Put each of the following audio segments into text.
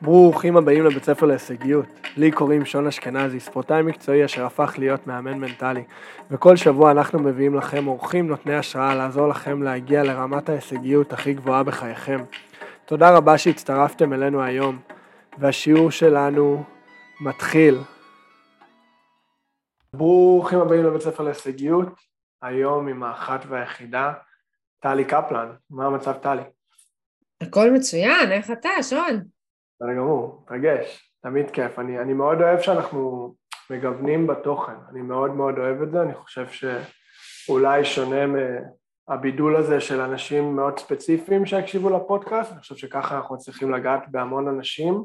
ברוכים הבאים לבית ספר להישגיות. לי קוראים שון אשכנזי, ספורטאי מקצועי אשר הפך להיות מאמן מנטלי. וכל שבוע אנחנו מביאים לכם אורחים נותני השראה לעזור לכם להגיע לרמת ההישגיות הכי גבוהה בחייכם. תודה רבה שהצטרפתם אלינו היום, והשיעור שלנו מתחיל. ברוכים הבאים לבית ספר להישגיות, היום עם האחת והיחידה, טלי קפלן. מה המצב טלי? הכל מצוין, איך אתה, שון? בסדר גמור, מתרגש, תמיד כיף. אני, אני מאוד אוהב שאנחנו מגוונים בתוכן, אני מאוד מאוד אוהב את זה, אני חושב שאולי שונה מהבידול הזה של אנשים מאוד ספציפיים שיקשיבו לפודקאסט, אני חושב שככה אנחנו צריכים לגעת בהמון אנשים,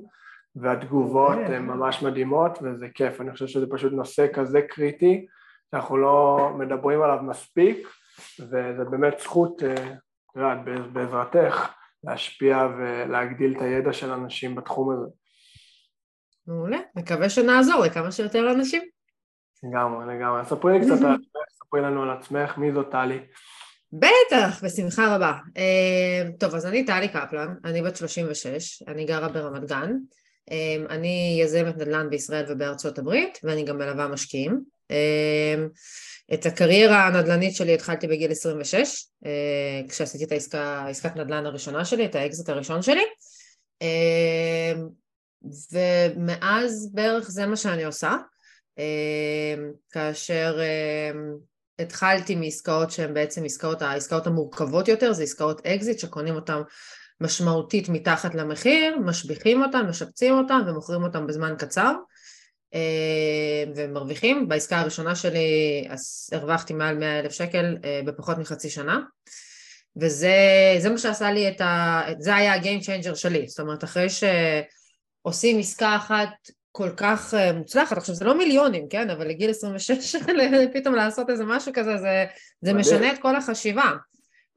והתגובות הן ממש מדהימות וזה כיף, אני חושב שזה פשוט נושא כזה קריטי, שאנחנו לא מדברים עליו מספיק, וזה באמת זכות, את יודעת, בעזרתך, להשפיע ולהגדיל את הידע של אנשים בתחום הזה. מעולה, מקווה שנעזור לכמה שיותר אנשים. לגמרי, לגמרי. ספרי לי קצת על עצמך, ספרי לנו על עצמך, מי זאת טלי? בטח, בשמחה רבה. Uh, טוב, אז אני טלי קפלן, אני בת 36, אני גרה ברמת גן. Uh, אני יזמת נדל"ן בישראל ובארצות הברית, ואני גם מלווה משקיעים. אה, את הקריירה הנדל"נית שלי התחלתי בגיל 26, אה, כשעשיתי את העסקה, עסקת נדל"ן הראשונה שלי, את האקזיט הראשון שלי, אה, ומאז בערך זה מה שאני עושה, אה, כאשר התחלתי מעסקאות שהן בעצם עסקאות, העסקאות המורכבות יותר, זה עסקאות אקזיט שקונים אותן משמעותית מתחת למחיר, משביחים אותן, משפצים אותן ומוכרים אותן בזמן קצר. אה, ומרוויחים. בעסקה הראשונה שלי אז הרווחתי מעל 100 אלף שקל אה, בפחות מחצי שנה. וזה מה שעשה לי את ה... זה היה ה-game changer שלי. זאת אומרת, אחרי שעושים עסקה אחת כל כך אה, מוצלחת, עכשיו זה לא מיליונים, כן? אבל לגיל 26 פתאום לעשות איזה משהו כזה, זה, זה משנה את כל החשיבה.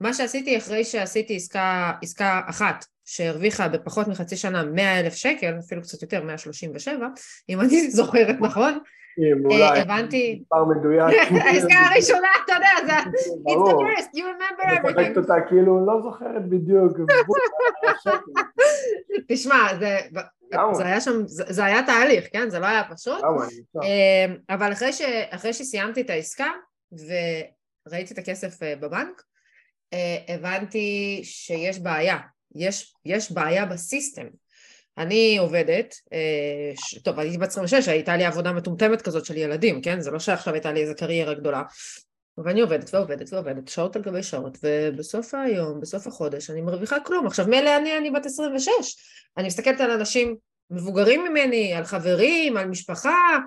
מה שעשיתי אחרי שעשיתי עסקה, עסקה אחת שהרוויחה בפחות מחצי שנה 100 אלף שקל, אפילו קצת יותר, 137, אם אני זוכרת נכון, אה, הבנתי... מספר מדויק. העסקה הראשונה, אתה יודע, זה... It's the first, you remember everything. אני אותה כאילו, לא זוכרת בדיוק. תשמע, זה היה שם, זה היה תהליך, כן? זה לא היה פשוט. אה, אבל אחרי שסיימתי את העסקה, וראיתי את הכסף אה, בבנק, הבנתי שיש בעיה. יש, יש בעיה ב system. אני עובדת, אה, ש... טוב, הייתי בת 26, הייתה לי עבודה מטומטמת כזאת של ילדים, כן? זה לא שעכשיו הייתה לי איזה קריירה גדולה. ואני עובדת ועובדת ועובדת, שעות על גבי שעות, ובסוף היום, בסוף החודש, אני מרוויחה כלום. עכשיו, מילא אני, אני בת 26, אני מסתכלת על אנשים מבוגרים ממני, על חברים, על משפחה,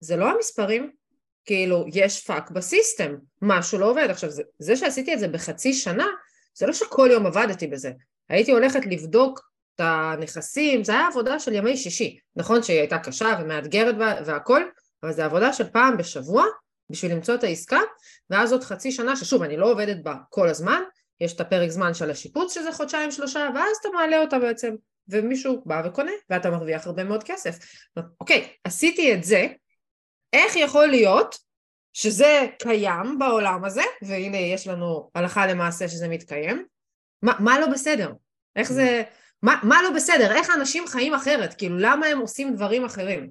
זה לא המספרים, כאילו, יש פאק ב system, משהו לא עובד. עכשיו, זה, זה שעשיתי את זה בחצי שנה, זה לא שכל יום עבדתי בזה. הייתי הולכת לבדוק את הנכסים, זה היה עבודה של ימי שישי, נכון שהיא הייתה קשה ומאתגרת והכל, אבל זו עבודה של פעם בשבוע בשביל למצוא את העסקה, ואז עוד חצי שנה, ששוב, אני לא עובדת בה כל הזמן, יש את הפרק זמן של השיפוץ שזה חודשיים שלושה, ואז אתה מעלה אותה בעצם, ומישהו בא וקונה, ואתה מרוויח הרבה מאוד כסף. אוקיי, עשיתי את זה, איך יכול להיות שזה קיים בעולם הזה, והנה יש לנו הלכה למעשה שזה מתקיים, מה, מה לא בסדר? איך זה... מה, מה לא בסדר? איך אנשים חיים אחרת? כאילו, למה הם עושים דברים אחרים?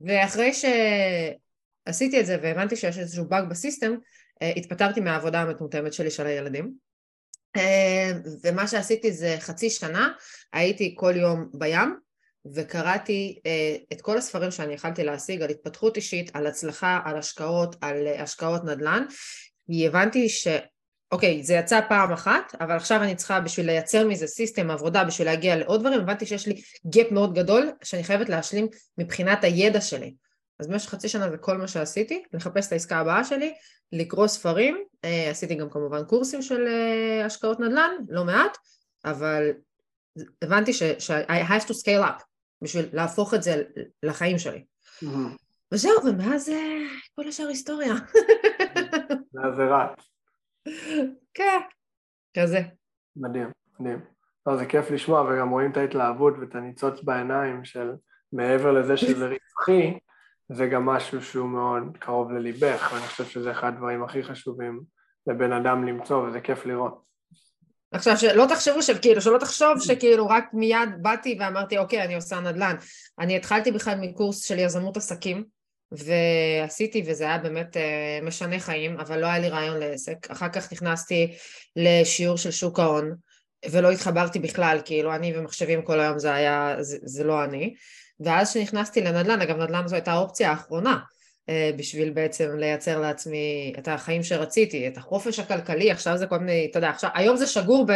ואחרי שעשיתי את זה והבנתי שיש איזשהו באג בסיסטם, אה, התפטרתי מהעבודה המטומטמת שלי של הילדים. אה, ומה שעשיתי זה חצי שנה, הייתי כל יום בים, וקראתי אה, את כל הספרים שאני יכלתי להשיג על התפתחות אישית, על הצלחה, על השקעות, על השקעות נדל"ן, הבנתי ש... אוקיי, זה יצא פעם אחת, אבל עכשיו אני צריכה בשביל לייצר מזה system עבודה, בשביל להגיע לעוד דברים, הבנתי שיש לי gap מאוד גדול שאני חייבת להשלים מבחינת הידע שלי. אז במשך חצי שנה זה כל מה שעשיתי, לחפש את העסקה הבאה שלי, לקרוא ספרים, אה, עשיתי גם כמובן קורסים של אה, השקעות נדל"ן, לא מעט, אבל הבנתי ש-I have to scale up בשביל להפוך את זה לחיים שלי. Mm-hmm. וזהו, ומאז אה, כל השאר היסטוריה. מאז זה רץ. כן, כזה. מדהים, מדהים. לא, זה כיף לשמוע, וגם רואים את ההתלהבות ואת הניצוץ בעיניים של מעבר לזה שזה רווחי, זה גם משהו שהוא מאוד קרוב לליבך, ואני חושב שזה אחד הדברים הכי חשובים לבן אדם למצוא, וזה כיף לראות. עכשיו שלא תחשבו שכאילו, שלא תחשוב שכאילו רק מיד באתי ואמרתי אוקיי אני עושה נדל"ן, אני התחלתי בכלל מקורס של יזמות עסקים ועשיתי וזה היה באמת uh, משנה חיים אבל לא היה לי רעיון לעסק, אחר כך נכנסתי לשיעור של שוק ההון ולא התחברתי בכלל, כאילו אני ומחשבים כל היום זה היה, זה, זה לא אני. ואז כשנכנסתי לנדל"ן, אגב נדל"ן זו הייתה האופציה האחרונה אה, בשביל בעצם לייצר לעצמי את החיים שרציתי, את החופש הכלכלי, עכשיו זה כל מיני, אתה יודע, עכשיו, היום זה שגור ב,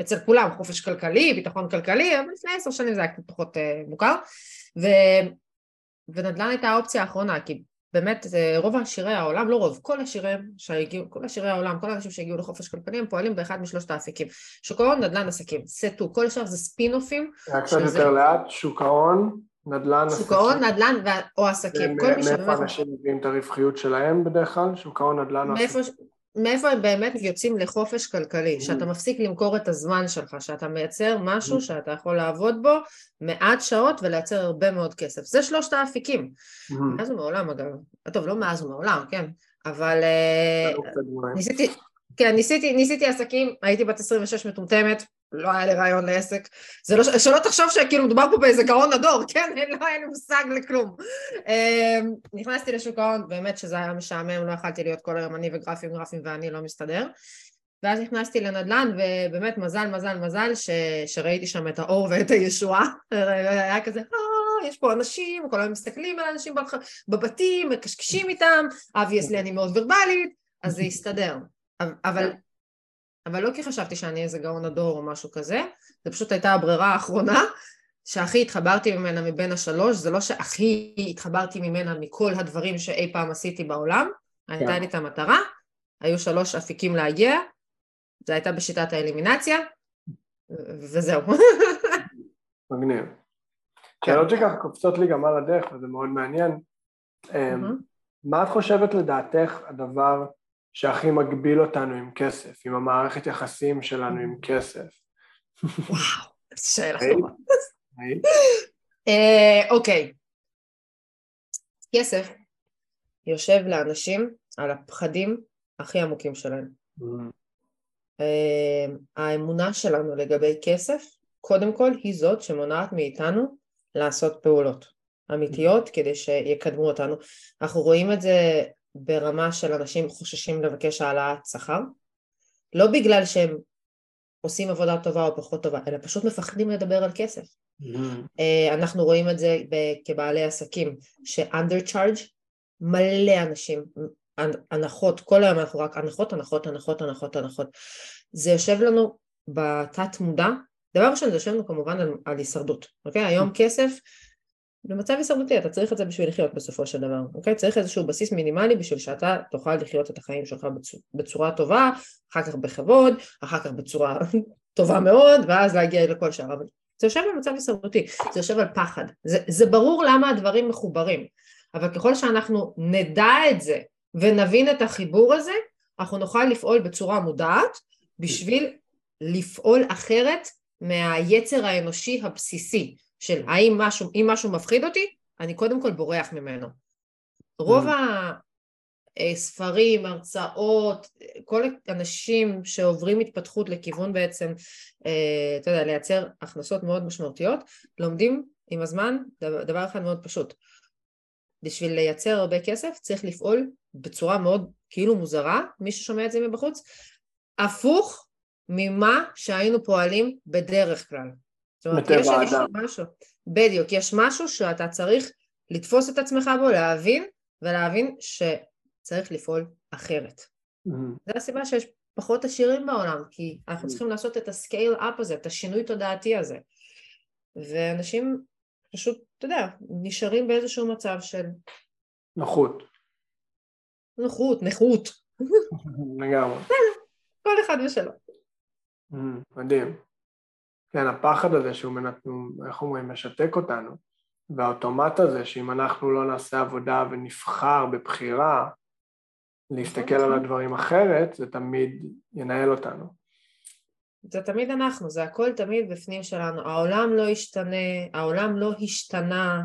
אצל כולם, חופש כלכלי, ביטחון כלכלי, אבל לפני עשר שנים זה היה פחות uh, מוכר, ו, ונדל"ן הייתה האופציה האחרונה, כי באמת רוב עשירי העולם, לא רוב, כל עשיריהם שהגיעו, כל עשירי העולם, כל האנשים שהגיעו לחופש כלכלי הם פועלים באחד משלושת האפיקים. שוק ההון, נדל"ן, עסקים, סטו, כל השאר זה ספינופים. רק קצת יותר לאט, שוק ההון, נדל"ן, עסקים. שוק ההון, נדל"ן או עסקים. מאיפה אנשים מביאים את הרווחיות שלהם בדרך כלל? שוק ההון, נדל"ן עסקים? מאיפה הם באמת יוצאים לחופש כלכלי, mm. שאתה מפסיק למכור את הזמן שלך, שאתה מייצר משהו mm. שאתה יכול לעבוד בו מעט שעות ולייצר הרבה מאוד כסף. זה שלושת האפיקים. Mm. מאז ומעולם אגב. טוב, לא מאז ומעולם, כן, אבל אה, ניסיתי, כן, ניסיתי, ניסיתי עסקים, הייתי בת 26 מטומטמת, לא היה לי רעיון לעסק, זה לא, שלא תחשוב שכאילו מדובר פה באיזה גאון הדור, כן? לא היה לי מושג לכלום. אמ, נכנסתי לשוק ההון, באמת שזה היה משעמם, לא יכלתי להיות כל היום אני וגרפים גרפים ואני לא מסתדר. ואז נכנסתי לנדל"ן, ובאמת מזל מזל מזל ש... שראיתי שם את האור ואת הישועה, היה כזה, אה, יש פה אנשים, כל היום מסתכלים על אנשים בבתים, מקשקשים איתם, אבייסלי אני מאוד ורבלית, אז זה הסתדר. אבל אבל לא כי חשבתי שאני איזה גאון הדור או משהו כזה, זה פשוט הייתה הברירה האחרונה שהכי התחברתי ממנה מבין השלוש, זה לא שהכי התחברתי ממנה מכל הדברים שאי פעם עשיתי בעולם, כן. הייתה לי את המטרה, היו שלוש אפיקים להגיע, זה הייתה בשיטת האלימינציה, וזהו. מגניב. שאלות שככה קופצות לי גם על הדרך וזה מאוד מעניין. אמ, מה את חושבת לדעתך הדבר שהכי מגביל אותנו עם כסף, עם המערכת יחסים שלנו עם כסף. וואו, שאלה טובה. אה, אוקיי. כסף יושב לאנשים על הפחדים הכי עמוקים שלהם. Mm. אה, האמונה שלנו לגבי כסף, קודם כל היא זאת שמונעת מאיתנו לעשות פעולות אמיתיות כדי שיקדמו אותנו. אנחנו רואים את זה ברמה של אנשים חוששים לבקש העלאת שכר, לא בגלל שהם עושים עבודה טובה או פחות טובה, אלא פשוט מפחדים לדבר על כסף. Mm-hmm. אנחנו רואים את זה כבעלי עסקים, ש-under מלא אנשים, הנחות, כל היום אנחנו רק הנחות, הנחות, הנחות, הנחות, הנחות. זה יושב לנו בתת מודע, דבר ראשון זה יושב לנו כמובן על, על הישרדות, אוקיי? היום כסף במצב הישרדותי אתה צריך את זה בשביל לחיות בסופו של דבר, אוקיי? צריך איזשהו בסיס מינימלי בשביל שאתה תוכל לחיות את החיים שלך בצורה, בצורה טובה, אחר כך בכבוד, אחר כך בצורה טובה מאוד, ואז להגיע לכל שאר, אבל זה יושב במצב הישרדותי, זה יושב על פחד, זה, זה ברור למה הדברים מחוברים, אבל ככל שאנחנו נדע את זה ונבין את החיבור הזה, אנחנו נוכל לפעול בצורה מודעת בשביל לפעול אחרת מהיצר האנושי הבסיסי של האם משהו, אם משהו מפחיד אותי, אני קודם כל בורח ממנו. רוב mm. הספרים, הרצאות, כל אנשים שעוברים התפתחות לכיוון בעצם, אה, אתה יודע, לייצר הכנסות מאוד משמעותיות, לומדים עם הזמן דבר אחד מאוד פשוט. בשביל לייצר הרבה כסף צריך לפעול בצורה מאוד כאילו מוזרה, מי ששומע את זה מבחוץ, הפוך ממה שהיינו פועלים בדרך כלל. זאת אומרת, יש איזשהו משהו, בדיוק, יש משהו שאתה צריך לתפוס את עצמך בו, להבין, ולהבין שצריך לפעול אחרת. Mm-hmm. זו הסיבה שיש פחות עשירים בעולם, כי אנחנו צריכים לעשות את הסקייל אפ הזה, את השינוי תודעתי הזה. ואנשים פשוט, אתה יודע, נשארים באיזשהו מצב של... נוחות. נוחות, נכות. לגמרי. כל אחד ושלו. Mm-hmm, מדהים. כן, הפחד הזה שהוא, איך אומרים, משתק אותנו, והאוטומט הזה שאם אנחנו לא נעשה עבודה ונבחר בבחירה להסתכל על נכון. הדברים אחרת, זה תמיד ינהל אותנו. זה תמיד אנחנו, זה הכל תמיד בפנים שלנו. העולם לא ישתנה, העולם לא השתנה.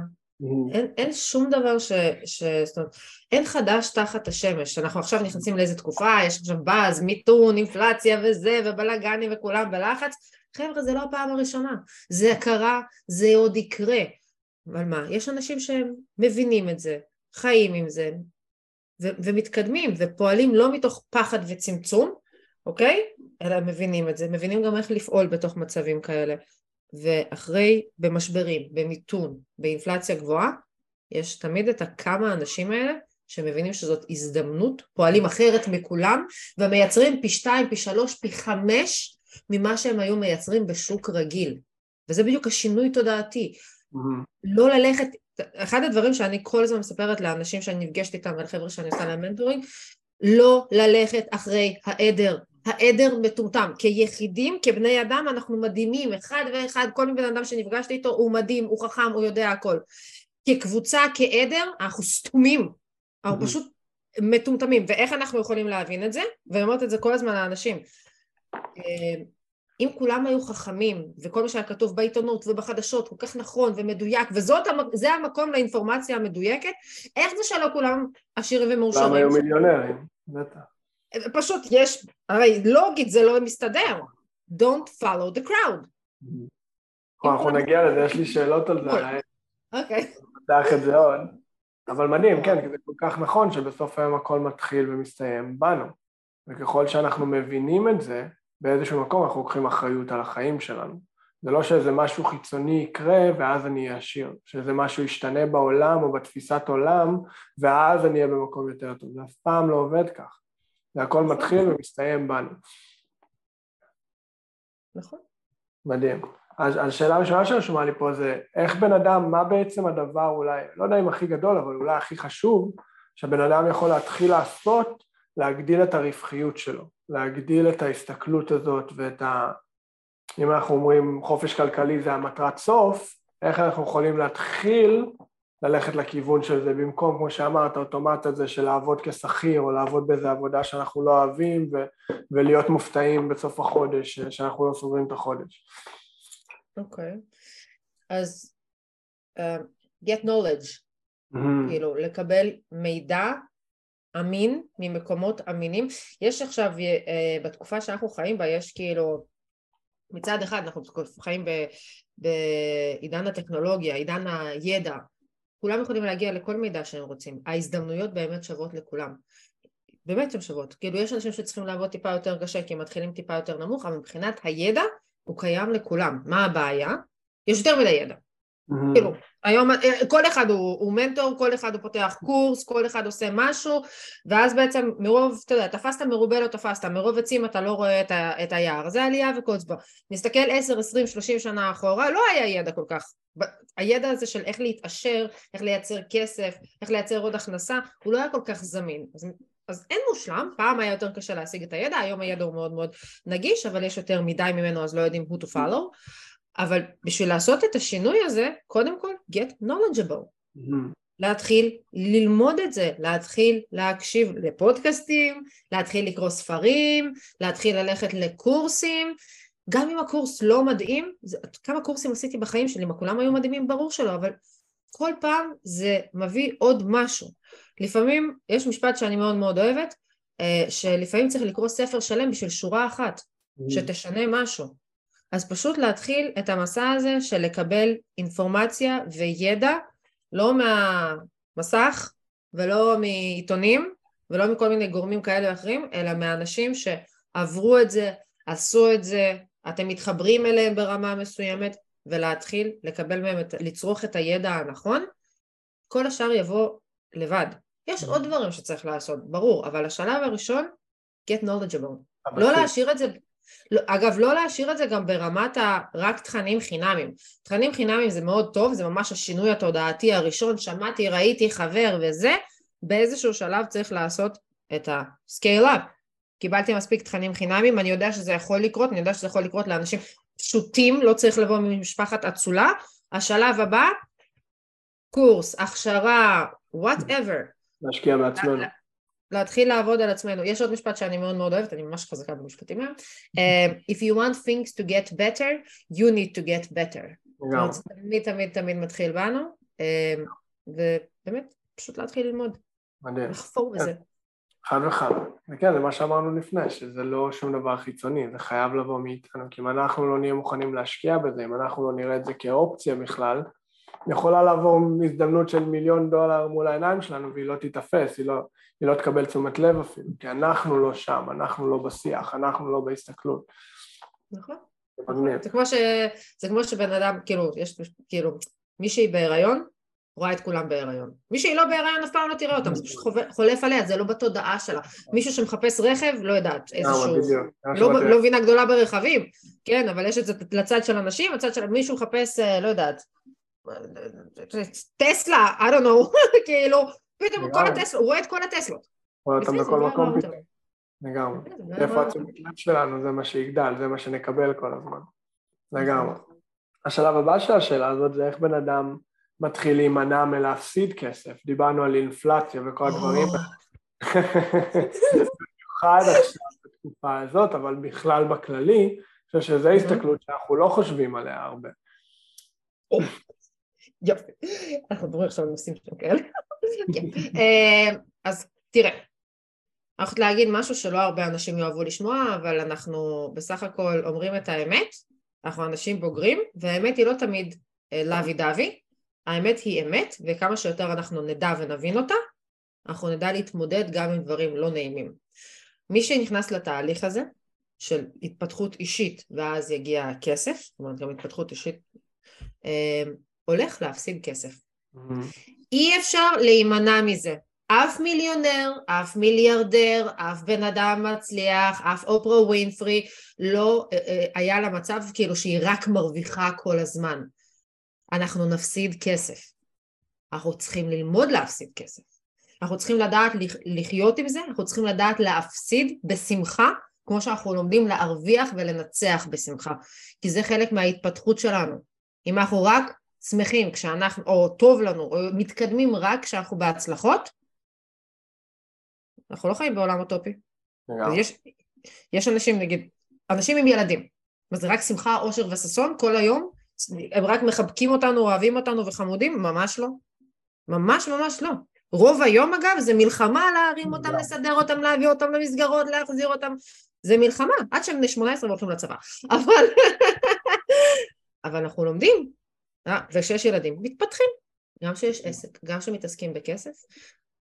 אין, אין שום דבר ש... ש... זאת אומרת, אין חדש תחת השמש. אנחנו עכשיו נכנסים לאיזה תקופה, יש עכשיו באז, מיתון, אינפלציה וזה, ובלאגנים וכולם בלחץ. חבר'ה, זה לא הפעם הראשונה. זה קרה, זה עוד יקרה. אבל מה, יש אנשים שהם מבינים את זה, חיים עם זה, ו- ומתקדמים, ופועלים לא מתוך פחד וצמצום, אוקיי? אלא מבינים את זה, מבינים גם איך לפעול בתוך מצבים כאלה. ואחרי, במשברים, במיתון, באינפלציה גבוהה, יש תמיד את הכמה האנשים האלה שמבינים שזאת הזדמנות, פועלים אחרת מכולם, ומייצרים פי שתיים, פי שלוש, פי חמש ממה שהם היו מייצרים בשוק רגיל. וזה בדיוק השינוי תודעתי. Mm-hmm. לא ללכת, אחד הדברים שאני כל הזמן מספרת לאנשים שאני נפגשת איתם ולחבר'ה שאני עושה להם מנטורינג, לא ללכת אחרי העדר, העדר מטומטם. כיחידים, כבני אדם, אנחנו מדהימים, אחד ואחד, כל בן אדם שנפגשתי איתו הוא מדהים, הוא חכם, הוא יודע הכל. כקבוצה, כעדר, אנחנו סתומים, אנחנו. פשוט מטומטמים. ואיך אנחנו יכולים להבין את זה? ואני אומרת את זה כל הזמן לאנשים. אה, אם כולם היו חכמים, וכל מה שהיה כתוב בעיתונות ובחדשות כל כך נכון ומדויק, וזה המקום לאינפורמציה המדויקת, איך זה שלא כולם עשירים ומאושרים? למה היו מיליונרים? בטח. פשוט יש, הרי לוגית זה לא מסתדר. Don't follow the crowd. אנחנו נגיע לזה, יש לי שאלות על זה. אוקיי. נפתח את זה עוד. אבל מדהים, כן, כי זה כל כך נכון שבסוף היום הכל מתחיל ומסתיים בנו. וככל שאנחנו מבינים את זה, באיזשהו מקום אנחנו לוקחים אחריות על החיים שלנו. זה לא שאיזה משהו חיצוני יקרה ואז אני אהיה עשיר, שאיזה משהו ישתנה בעולם או בתפיסת עולם ואז אני אהיה במקום יותר טוב, זה אף פעם לא עובד כך. זה הכל מתחיל ומסתיים בנו. נכון. מדהים. אז השאלה הראשונה שרשומה לי פה זה איך בן אדם, מה בעצם הדבר אולי, לא יודע אם הכי גדול, אבל אולי הכי חשוב, שהבן אדם יכול להתחיל לעשות, להגדיל את הרווחיות שלו, להגדיל את ההסתכלות הזאת ואת ה... אם אנחנו אומרים חופש כלכלי זה המטרת סוף, איך אנחנו יכולים להתחיל ללכת לכיוון של זה, במקום, כמו שאמרת, האוטומט הזה של לעבוד כשכיר או לעבוד באיזה עבודה שאנחנו לא אוהבים ו- ולהיות מופתעים בסוף החודש, שאנחנו לא סוגרים את החודש. אוקיי, okay. אז uh, get knowledge, mm-hmm. כאילו לקבל מידע אמין ממקומות אמינים. יש עכשיו, uh, בתקופה שאנחנו חיים בה, יש כאילו, מצד אחד אנחנו חיים ב, בעידן הטכנולוגיה, עידן הידע, כולם יכולים להגיע לכל מידע שהם רוצים, ההזדמנויות באמת שוות לכולם. באמת הן שוות. כאילו יש אנשים שצריכים לעבוד טיפה יותר קשה כי הם מתחילים טיפה יותר נמוך, אבל מבחינת הידע הוא קיים לכולם. מה הבעיה? יש יותר מדי ידע. כאילו, היום אה, כל אחד הוא, הוא מנטור, כל אחד הוא פותח קורס, כל אחד עושה משהו, ואז בעצם מרוב, אתה יודע, תפסת מרובה לא תפסת, מרוב עצים אתה לא רואה את, ה, את היער, זה עלייה וקוץ בו. נסתכל עשר, עשרים, שלושים שנה אחורה, לא היה ידע כל כך. הידע הזה של איך להתעשר, איך לייצר כסף, איך לייצר עוד הכנסה, הוא לא היה כל כך זמין. אז, אז אין מושלם, פעם היה יותר קשה להשיג את הידע, היום הידע הוא מאוד מאוד נגיש, אבל יש יותר מדי ממנו אז לא יודעים who to follow. אבל בשביל לעשות את השינוי הזה, קודם כל, get knowledgeable. Mm-hmm. להתחיל ללמוד את זה, להתחיל להקשיב לפודקאסטים, להתחיל לקרוא ספרים, להתחיל ללכת לקורסים. גם אם הקורס לא מדהים, זה, כמה קורסים עשיתי בחיים שלי, מה כולם היו מדהימים? ברור שלא, אבל כל פעם זה מביא עוד משהו. לפעמים, יש משפט שאני מאוד מאוד אוהבת, אה, שלפעמים צריך לקרוא ספר שלם בשביל שורה אחת, mm-hmm. שתשנה משהו. אז פשוט להתחיל את המסע הזה של לקבל אינפורמציה וידע לא מהמסך ולא מעיתונים ולא מכל מיני גורמים כאלה ואחרים, אלא מאנשים שעברו את זה, עשו את זה, אתם מתחברים אליהם ברמה מסוימת, ולהתחיל לקבל מהם, את, לצרוך את הידע הנכון, כל השאר יבוא לבד. יש עוד דברים שצריך לעשות, ברור, אבל השלב הראשון, get knowledgeable. לא להשאיר את זה אגב, לא להשאיר את זה גם ברמת ה... רק תכנים חינמים. תכנים חינמים זה מאוד טוב, זה ממש השינוי התודעתי הראשון, שמעתי, ראיתי, חבר וזה, באיזשהו שלב צריך לעשות את ה-scale up. קיבלתי מספיק תכנים חינמים, אני יודע שזה יכול לקרות, אני יודע שזה יכול לקרות לאנשים פשוטים, לא צריך לבוא ממשפחת אצולה. השלב הבא, קורס, הכשרה, whatever. להשקיע בעצמנו. להתחיל לעבוד על עצמנו. יש עוד משפט שאני מאוד מאוד אוהבת, אני ממש חזקה במשפטים האלה. Uh, If you want things to get better, you need to get better. תמיד תמיד תמיד מתחיל בנו, ובאמת, פשוט להתחיל ללמוד. מדהים. לחפור בזה. כן. חד וחד. וכן, זה מה שאמרנו לפני, שזה לא שום דבר חיצוני, זה חייב לבוא מאיתנו, כי אם אנחנו לא נהיה מוכנים להשקיע בזה, אם אנחנו לא נראה את זה כאופציה בכלל, יכולה לעבור הזדמנות של מיליון דולר מול העיניים שלנו והיא לא תיתפס, היא לא, היא לא תקבל תשומת לב אפילו, כי אנחנו לא שם, אנחנו לא בשיח, אנחנו לא בהסתכלות. נכון. זה כמו, ש... זה כמו שבן אדם, כאילו, יש, כאילו, מישהי בהיריון, רואה את כולם בהיריון. מי שהיא לא בהיריון אף פעם לא תראה אותם, זה פשוט חולף עליה, זה לא בתודעה שלה. מישהו שמחפש רכב, לא יודעת, אה, איזשהו... לא, לא מבינה גדולה ברכבים, כן, אבל יש את זה לצד של אנשים, הצד של מישהו מחפש, אה, לא יודעת, טסלה, I don't know, כאילו, פתאום כל הטסלות, הוא רואה את כל הטסלות. רואה אותם בכל לא מקום פתאום. לגמרי. כן, איפה התשומת לב שלנו, זה מה שיגדל, זה מה שנקבל כל הזמן. לגמרי. השלב הבא של השאלה הזאת זה איך בן אדם מתחיל להימנע מלהפסיד כסף. דיברנו על אינפלציה וכל הדברים. במיוחד עכשיו בתקופה הזאת, אבל בכלל בכללי, אני חושב שזו הסתכלות שאנחנו לא חושבים עליה הרבה. יופי, אנחנו מדברים עכשיו על נושאים שם כאלה. אה, אז תראה, אני הולכת להגיד משהו שלא הרבה אנשים יאהבו לשמוע, אבל אנחנו בסך הכל אומרים את האמת, אנחנו אנשים בוגרים, והאמת היא לא תמיד אה, לוי דווי, האמת היא אמת, וכמה שיותר אנחנו נדע ונבין אותה, אנחנו נדע להתמודד גם עם דברים לא נעימים. מי שנכנס לתהליך הזה, של התפתחות אישית ואז יגיע הכסף, זאת אומרת גם התפתחות אישית, אה, הולך להפסיד כסף. Mm-hmm. אי אפשר להימנע מזה. אף מיליונר, אף מיליארדר, אף בן אדם מצליח, אף אופרה ווינפרי לא אה, אה, היה לה מצב כאילו שהיא רק מרוויחה כל הזמן. אנחנו נפסיד כסף. אנחנו צריכים ללמוד להפסיד כסף. אנחנו צריכים לדעת לחיות עם זה, אנחנו צריכים לדעת להפסיד בשמחה, כמו שאנחנו לומדים להרוויח ולנצח בשמחה, כי זה חלק מההתפתחות שלנו. אם אנחנו רק שמחים כשאנחנו, או טוב לנו, או מתקדמים רק כשאנחנו בהצלחות, אנחנו לא חיים בעולם אוטופי. יש, יש אנשים, נגיד, אנשים עם ילדים, אז זה רק שמחה, אושר וששון כל היום, הם רק מחבקים אותנו, אוהבים אותנו וחמודים? ממש לא. ממש ממש לא. רוב היום אגב זה מלחמה להרים אותם, לסדר אותם, להביא אותם למסגרות, להחזיר אותם, זה מלחמה, עד שהם בני 18 והולכים לצבא. אבל, אבל אנחנו לומדים אה, וכשיש ילדים, מתפתחים. גם כשיש עסק, גם כשמתעסקים בכסף,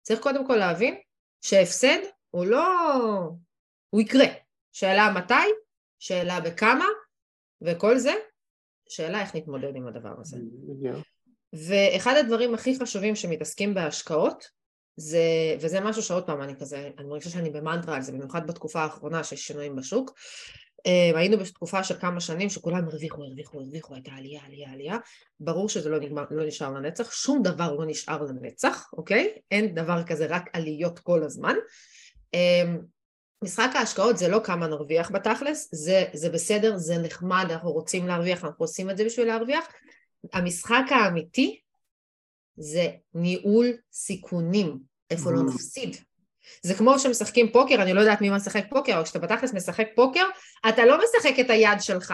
צריך קודם כל להבין שהפסד הוא לא... הוא יקרה. שאלה מתי, שאלה בכמה, וכל זה, שאלה איך נתמודד עם הדבר הזה. ואחד הדברים הכי חשובים שמתעסקים בהשקעות, זה, וזה משהו שעוד פעם אני כזה, אני מרגישה שאני במנטרה על זה, במיוחד בתקופה האחרונה שיש שינויים בשוק, היינו בתקופה של כמה שנים שכולם הרוויחו, הרוויחו, הרוויחו, הייתה עלייה, עלייה, עלייה, ברור שזה לא, נגמר, לא נשאר לנצח, שום דבר לא נשאר לנצח, אוקיי? אין דבר כזה, רק עליות כל הזמן. אה, משחק ההשקעות זה לא כמה נרוויח בתכלס, זה, זה בסדר, זה נחמד, אנחנו רוצים להרוויח, אנחנו עושים את זה בשביל להרוויח. המשחק האמיתי זה ניהול סיכונים, איפה לא נפסיד. זה כמו שמשחקים פוקר, אני לא יודעת מי משחק פוקר, אבל כשאתה בתכלס משחק פוקר, אתה לא משחק את היד שלך,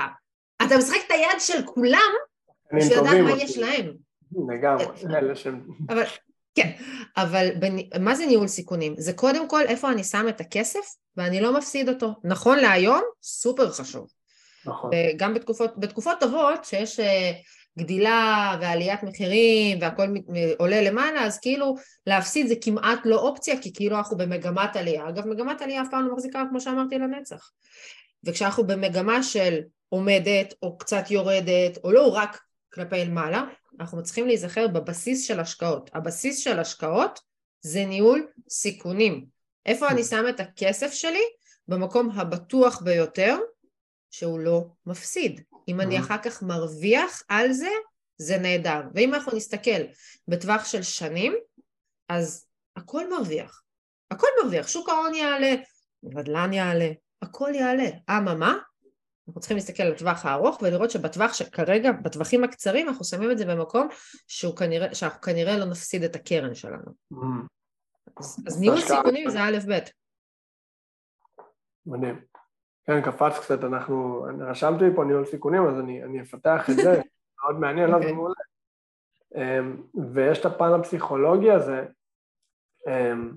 אתה משחק את היד של כולם, בשביל לדעת מה יש להם. לגמרי, אלה שהם... אבל, כן, אבל מה זה ניהול סיכונים? זה קודם כל איפה אני שם את הכסף ואני לא מפסיד אותו. נכון להיום, סופר חשוב. נכון. גם בתקופות, בתקופות טובות, שיש אה, גדילה ועליית מחירים והכל עולה למעלה, אז כאילו להפסיד זה כמעט לא אופציה, כי כאילו אנחנו במגמת עלייה. אגב, מגמת עלייה אף פעם לא מחזיקה, כמו שאמרתי, לנצח. וכשאנחנו במגמה של עומדת או קצת יורדת, או לא רק כלפי מעלה, אנחנו צריכים להיזכר בבסיס של השקעות. הבסיס של השקעות זה ניהול סיכונים. איפה אני שם את הכסף שלי? במקום הבטוח ביותר, שהוא לא מפסיד. אם אני אחר כך מרוויח על זה, זה נהדר. ואם אנחנו נסתכל בטווח של שנים, אז הכל מרוויח. הכל מרוויח. שוק ההון יעלה, נדל"ן יעלה, הכל יעלה. אממה, אנחנו צריכים להסתכל על הטווח הארוך ולראות שבטווח שכרגע, בטווחים הקצרים, אנחנו שמים את זה במקום שהוא כנראה, שאנחנו כנראה לא נפסיד את הקרן שלנו. אז, אז ניהול סיכונים זה א' ב'. מדהים. כן, קפץ קצת, אנחנו, רשמתי פה ניהול סיכונים, אז אני, אני אפתח את זה, מאוד מעניין, לא, זה אוקיי. מעולה. אמ, ויש את הפן הפסיכולוגי הזה. אמ,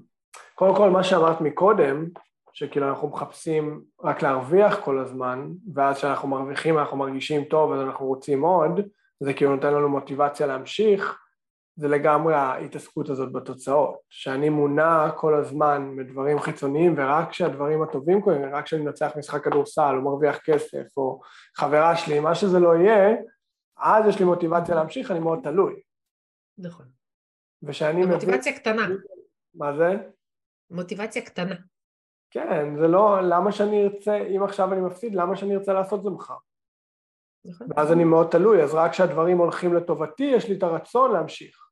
קודם כל, מה שאמרת מקודם, שכאילו אנחנו מחפשים רק להרוויח כל הזמן, ואז כשאנחנו מרוויחים אנחנו מרגישים טוב אז אנחנו רוצים עוד, זה כאילו נותן לנו מוטיבציה להמשיך, זה לגמרי ההתעסקות הזאת בתוצאות, שאני מונע כל הזמן מדברים חיצוניים ורק כשהדברים הטובים קורים, רק כשאני מנצח משחק כדורסל או מרוויח כסף או חברה שלי, מה שזה לא יהיה, אז יש לי מוטיבציה להמשיך, אני מאוד תלוי. נכון. ושאני מבין... מוטיבציה קטנה. מה זה? מוטיבציה קטנה. כן, זה לא, למה שאני ארצה, אם עכשיו אני מפסיד, למה שאני ארצה לעשות זה מחר? נכון. ואז אני מאוד תלוי, אז רק כשהדברים הולכים לטובתי, יש לי את הרצון להמשיך.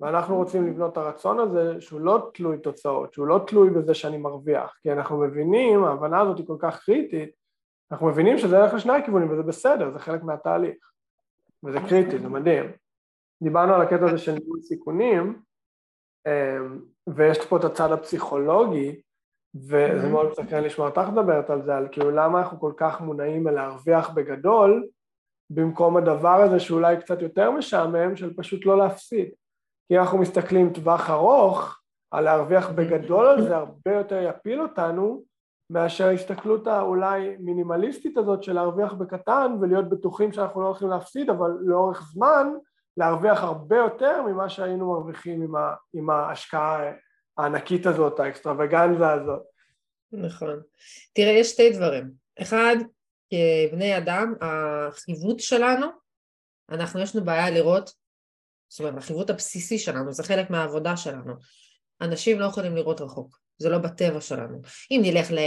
ואנחנו רוצים לבנות את הרצון הזה שהוא לא תלוי תוצאות, שהוא לא תלוי בזה שאני מרוויח, כי אנחנו מבינים, ההבנה הזאת היא כל כך קריטית, אנחנו מבינים שזה הולך לשני הכיוונים וזה בסדר, זה חלק מהתהליך, וזה קריטי, זה מדהים. דיברנו על הקטע הזה של ניהול סיכונים, אמ, ויש פה את הצד הפסיכולוגי, וזה מאוד מסקרן לשמוע אותך מדברת על זה, על כאילו למה אנחנו כל כך מונעים מלהרוויח בגדול, במקום הדבר הזה שאולי קצת יותר משעמם, של פשוט לא להפסיד. כי אנחנו מסתכלים טווח ארוך, על להרוויח בגדול על זה הרבה יותר יפיל אותנו, מאשר ההסתכלות האולי מינימליסטית הזאת של להרוויח בקטן ולהיות בטוחים שאנחנו לא הולכים להפסיד, אבל לאורך זמן להרוויח הרבה יותר ממה שהיינו מרוויחים עם, ה, עם ההשקעה הענקית הזאת, האקסטרווגנזה הזאת. נכון. תראה, יש שתי דברים. אחד, כבני אדם, החיווט שלנו, אנחנו יש לנו בעיה לראות, זאת אומרת, החיווט הבסיסי שלנו, זה חלק מהעבודה שלנו. אנשים לא יכולים לראות רחוק, זה לא בטבע שלנו. אם נלך ל...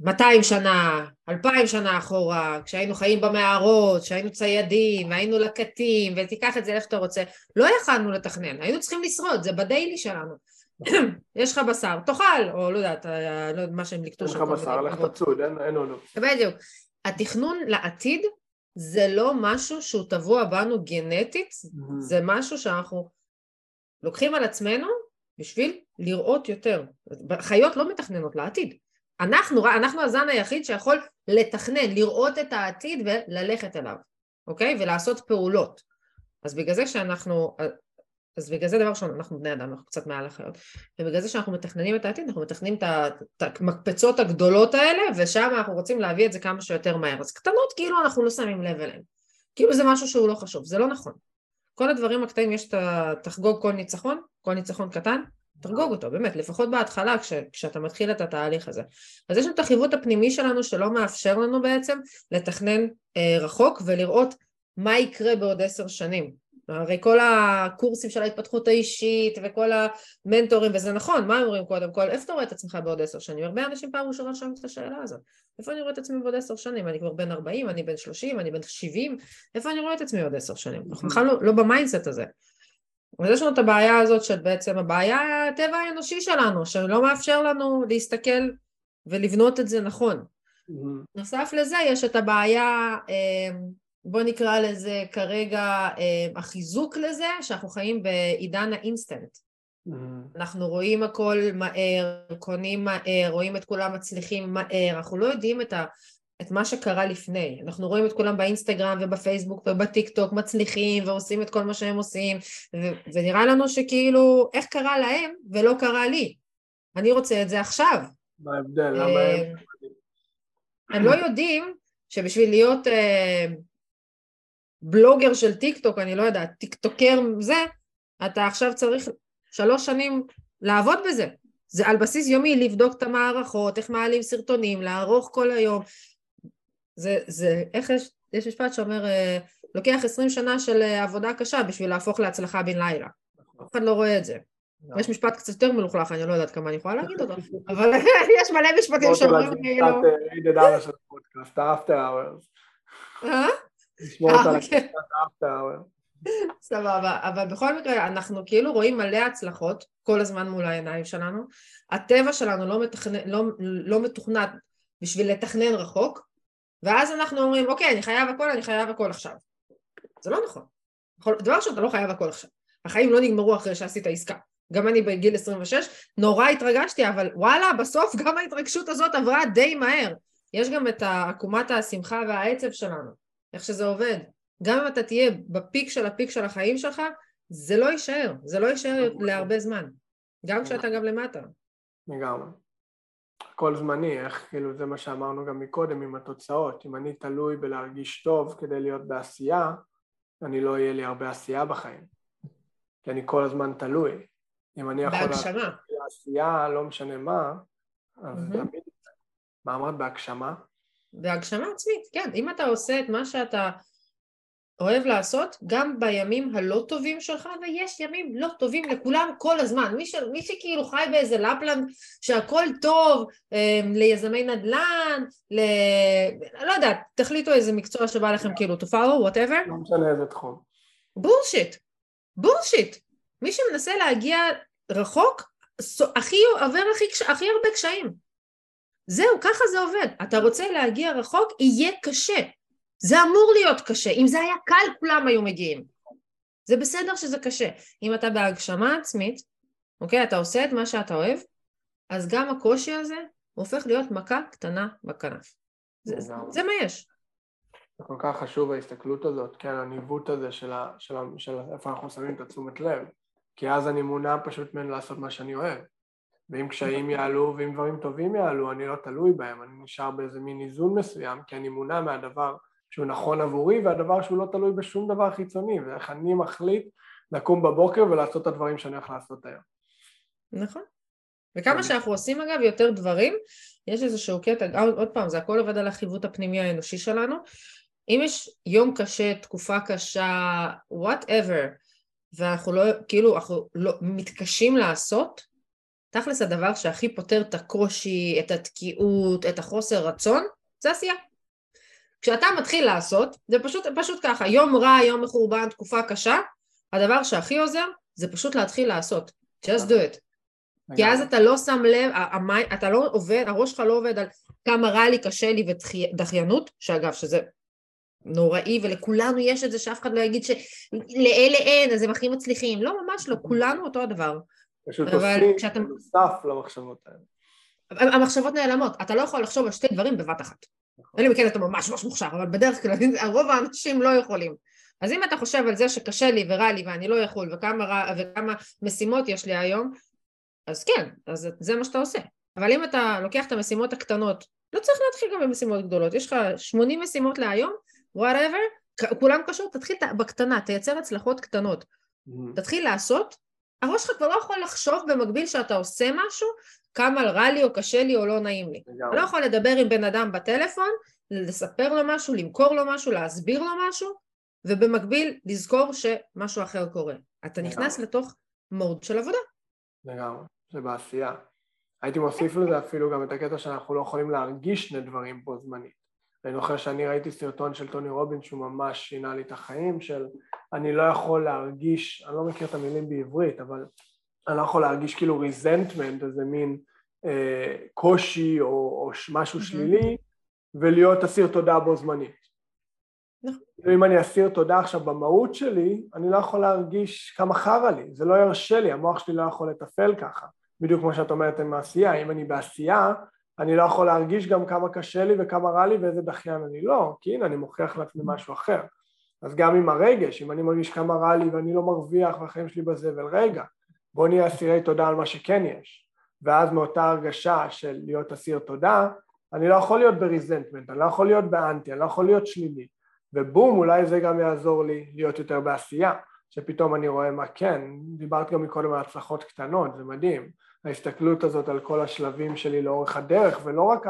200 שנה, 2,000 שנה אחורה, כשהיינו חיים במערות, כשהיינו ציידים, והיינו לקטים, ותיקח את זה איך שאתה רוצה, לא יכלנו לתכנן, היינו צריכים לשרוד, זה בדיילי שלנו. יש לך בשר, תאכל, או לא יודעת, אה, לא יודעת מה שהם לקטו שם. יש לך בשר, לך תצוד, אין עונות. בדיוק. התכנון לעתיד זה לא משהו שהוא טבוע בנו גנטית, זה משהו שאנחנו לוקחים על עצמנו בשביל לראות יותר. חיות לא מתכננות לעתיד. אנחנו, אנחנו הזן היחיד שיכול לתכנן, לראות את העתיד וללכת אליו, אוקיי? ולעשות פעולות. אז בגלל זה שאנחנו, אז בגלל זה דבר ראשון, אנחנו בני אדם, אנחנו קצת מעל החיות, ובגלל זה שאנחנו מתכננים את העתיד, אנחנו מתכננים את המקפצות הגדולות האלה, ושם אנחנו רוצים להביא את זה כמה שיותר מהר. אז קטנות כאילו אנחנו לא שמים לב אליהן. כאילו זה משהו שהוא לא חשוב, זה לא נכון. כל הדברים הקטנים יש את תחגוג כל ניצחון, כל ניצחון קטן, תחגוג אותו, באמת, לפחות בהתחלה כש, כשאתה מתחיל את התהליך הזה. אז יש לנו את החיווט הפנימי שלנו שלא מאפשר לנו בעצם לתכנן אה, רחוק ולראות מה יקרה בעוד עשר שנים. הרי כל הקורסים של ההתפתחות האישית וכל המנטורים, וזה נכון, מה הם אומרים קודם כל? איפה אתה רואה את עצמך בעוד עשר שנים? הרבה אנשים פעם ראשונה שואלים את השאלה הזאת. איפה אני רואה את עצמי בעוד עשר שנים? אני כבר בן ארבעים, אני בן שלושים, אני בן שבעים, איפה אני רואה את עצמי בעוד עשר שנים? אנחנו בכלל לא, לא ב mindset הזה. אז יש לנו את הבעיה הזאת של בעצם הבעיה הטבע האנושי שלנו, שלא מאפשר לנו להסתכל ולבנות את זה נכון. Mm-hmm. נוסף לזה יש את הבעיה, אה, בוא נקרא לזה כרגע אה, החיזוק לזה, שאנחנו חיים בעידן ה instant. Mm-hmm. אנחנו רואים הכל מהר, קונים מהר, רואים את כולם מצליחים מהר, אנחנו לא יודעים את ה... את מה שקרה לפני. אנחנו רואים את כולם באינסטגרם ובפייסבוק ובטיק טוק מצליחים ועושים את כל מה שהם עושים ו- ונראה לנו שכאילו איך קרה להם ולא קרה לי. אני רוצה את זה עכשיו. מה ההבדל? למה הם... אה, הם לא יודעים שבשביל להיות אה, בלוגר של טיק טוק, אני לא יודעת, טיק טוקר זה, אתה עכשיו צריך שלוש שנים לעבוד בזה. זה על בסיס יומי לבדוק את המערכות, איך מעלים סרטונים, לערוך כל היום, זה, זה, איך יש, יש משפט שאומר, אה, לוקח עשרים שנה של אה, עבודה קשה בשביל להפוך להצלחה בן לילה. אף אחד לא רואה את זה. יש משפט קצת יותר מלוכלך, אני לא יודעת כמה אני יכולה להגיד אותו, אבל יש מלא משפטים שאומרים כאילו... אה? לשמור אותה לקצת האפטר סבבה, אבל בכל מקרה אנחנו כאילו רואים מלא הצלחות כל הזמן מול העיניים שלנו, הטבע שלנו לא, מתכנ... לא, לא מתוכנת בשביל לתכנן רחוק, ואז אנחנו אומרים, אוקיי, אני חייב הכל, אני חייב הכל עכשיו. זה לא נכון. דבר ראשון, אתה לא חייב הכל עכשיו. החיים לא נגמרו אחרי שעשית עסקה. גם אני בגיל 26, נורא התרגשתי, אבל וואלה, בסוף גם ההתרגשות הזאת עברה די מהר. יש גם את עקומת השמחה והעצב שלנו, איך שזה עובד. גם אם אתה תהיה בפיק של הפיק של החיים שלך, זה לא יישאר, זה לא יישאר להרבה זמן, גם כשאתה גם למטה. לגמרי. הכל זמני, איך כאילו זה מה שאמרנו גם מקודם עם התוצאות, אם אני תלוי בלהרגיש טוב כדי להיות בעשייה, אני לא יהיה לי הרבה עשייה בחיים, כי אני כל הזמן תלוי. אם אני יכול... בהגשמה. לעשייה, לא משנה מה, אז. תמיד... מה אמרת? בהגשמה? בהגשמה עצמית, כן. אם אתה עושה את מה שאתה אוהב לעשות, גם בימים הלא טובים שלך, ויש ימים לא טובים לכולם כל הזמן. מי, ש... מי שכאילו חי באיזה לפלנד שהכל טוב, אה, ליזמי נדל"ן, ל... לא יודעת, תחליטו איזה מקצוע שבא לכם כאילו to follow, whatever. לא משנה איזה תחום. בולשיט. בולשיט. מי שמנסה להגיע רחוק, הכי עובר הכי, הכי הרבה קשיים. זהו, ככה זה עובד. אתה רוצה להגיע רחוק, יהיה קשה. זה אמור להיות קשה. אם זה היה קל, כולם היו מגיעים. זה בסדר שזה קשה. אם אתה בהגשמה עצמית, אוקיי, אתה עושה את מה שאתה אוהב, אז גם הקושי הזה הופך להיות מכה קטנה בכנף. זה, זה, זה מה יש. זה כל כך חשוב ההסתכלות הזאת, כן, הניווט הזה של, ה, של, ה, של איפה אנחנו שמים את התשומת לב, כי אז אני מונע פשוט ממנו לעשות מה שאני אוהב. ואם קשיים יעלו ואם דברים טובים יעלו, אני לא תלוי בהם, אני נשאר באיזה מין איזון מסוים, כי אני מונע מהדבר שהוא נכון עבורי והדבר שהוא לא תלוי בשום דבר חיצוני, ואיך אני מחליט לקום בבוקר ולעשות את הדברים שאני הולך לעשות היום. נכון. וכמה שאנחנו עושים אגב יותר דברים, יש איזשהו קטע, עוד פעם, זה הכל עובד על החיווט הפנימי האנושי שלנו. אם יש יום קשה, תקופה קשה, whatever, ואנחנו לא, כאילו, אנחנו לא, מתקשים לעשות, תכלס הדבר שהכי פותר את הקושי, את התקיעות, את החוסר רצון, זה עשייה. כשאתה מתחיל לעשות, זה פשוט, פשוט ככה, יום רע, יום מחורבן, תקופה קשה, הדבר שהכי עוזר זה פשוט להתחיל לעשות. just do it. כי אז אתה לא שם לב, אתה לא עובד, הראש שלך לא עובד על כמה רע לי, קשה לי ודחיינות, שאגב, שזה נוראי ולכולנו יש את זה שאף אחד לא יגיד שלאלה אין אז הם הכי מצליחים לא ממש לא כולנו אותו הדבר פשוט עושים כשאתה... נוסף למחשבות האלה המחשבות נעלמות אתה לא יכול לחשוב על שתי דברים בבת אחת נכון. אלא אם כן אתה ממש ממש מוכשר אבל בדרך כלל רוב האנשים לא יכולים אז אם אתה חושב על זה שקשה לי ורע לי ואני לא יכול וכמה, רע, וכמה משימות יש לי היום אז כן, אז זה מה שאתה עושה אבל אם אתה לוקח את המשימות הקטנות לא צריך להתחיל גם במשימות גדולות יש לך 80 משימות להיום וואטאבר, כולם קשור, תתחיל בקטנה, תייצר הצלחות קטנות. Mm-hmm. תתחיל לעשות, הראש שלך כבר לא יכול לחשוב במקביל שאתה עושה משהו, כמה רע לי או קשה לי או לא נעים לי. אתה לא יכול לדבר עם בן אדם בטלפון, לספר לו משהו, למכור לו משהו, להסביר לו משהו, ובמקביל לזכור שמשהו אחר קורה. אתה נכנס לתוך מוד של עבודה. לגמרי, זה בעשייה. הייתי מוסיף לזה אפילו גם את הקטע שאנחנו לא יכולים להרגיש שני דברים בו זמנית. אני זוכר שאני ראיתי סרטון של טוני רובין שהוא ממש שינה לי את החיים של אני לא יכול להרגיש, אני לא מכיר את המילים בעברית אבל אני לא יכול להרגיש כאילו ריזנטמנט, איזה מין אה, קושי או, או משהו mm-hmm. שלילי ולהיות אסיר תודה בו זמנית. נכון. אם אני אסיר תודה עכשיו במהות שלי, אני לא יכול להרגיש כמה חרא לי, זה לא ירשה לי, המוח שלי לא יכול לתפעל ככה, בדיוק כמו שאת אומרת עם העשייה, אם אני בעשייה אני לא יכול להרגיש גם כמה קשה לי וכמה רע לי ואיזה דחיין אני לא, כי הנה אני מוכיח לעצמי משהו אחר. אז גם עם הרגש, אם אני מרגיש כמה רע לי ואני לא מרוויח והחיים שלי בזבל, רגע, בוא נהיה אסירי תודה על מה שכן יש. ואז מאותה הרגשה של להיות אסיר תודה, אני לא יכול להיות ב resentment, אני לא יכול להיות באנטי, אני לא יכול להיות שלילי. ובום, אולי זה גם יעזור לי להיות יותר בעשייה, שפתאום אני רואה מה כן, דיברת גם מקודם על הצלחות קטנות, זה מדהים. ההסתכלות הזאת על כל השלבים שלי לאורך הדרך ולא רק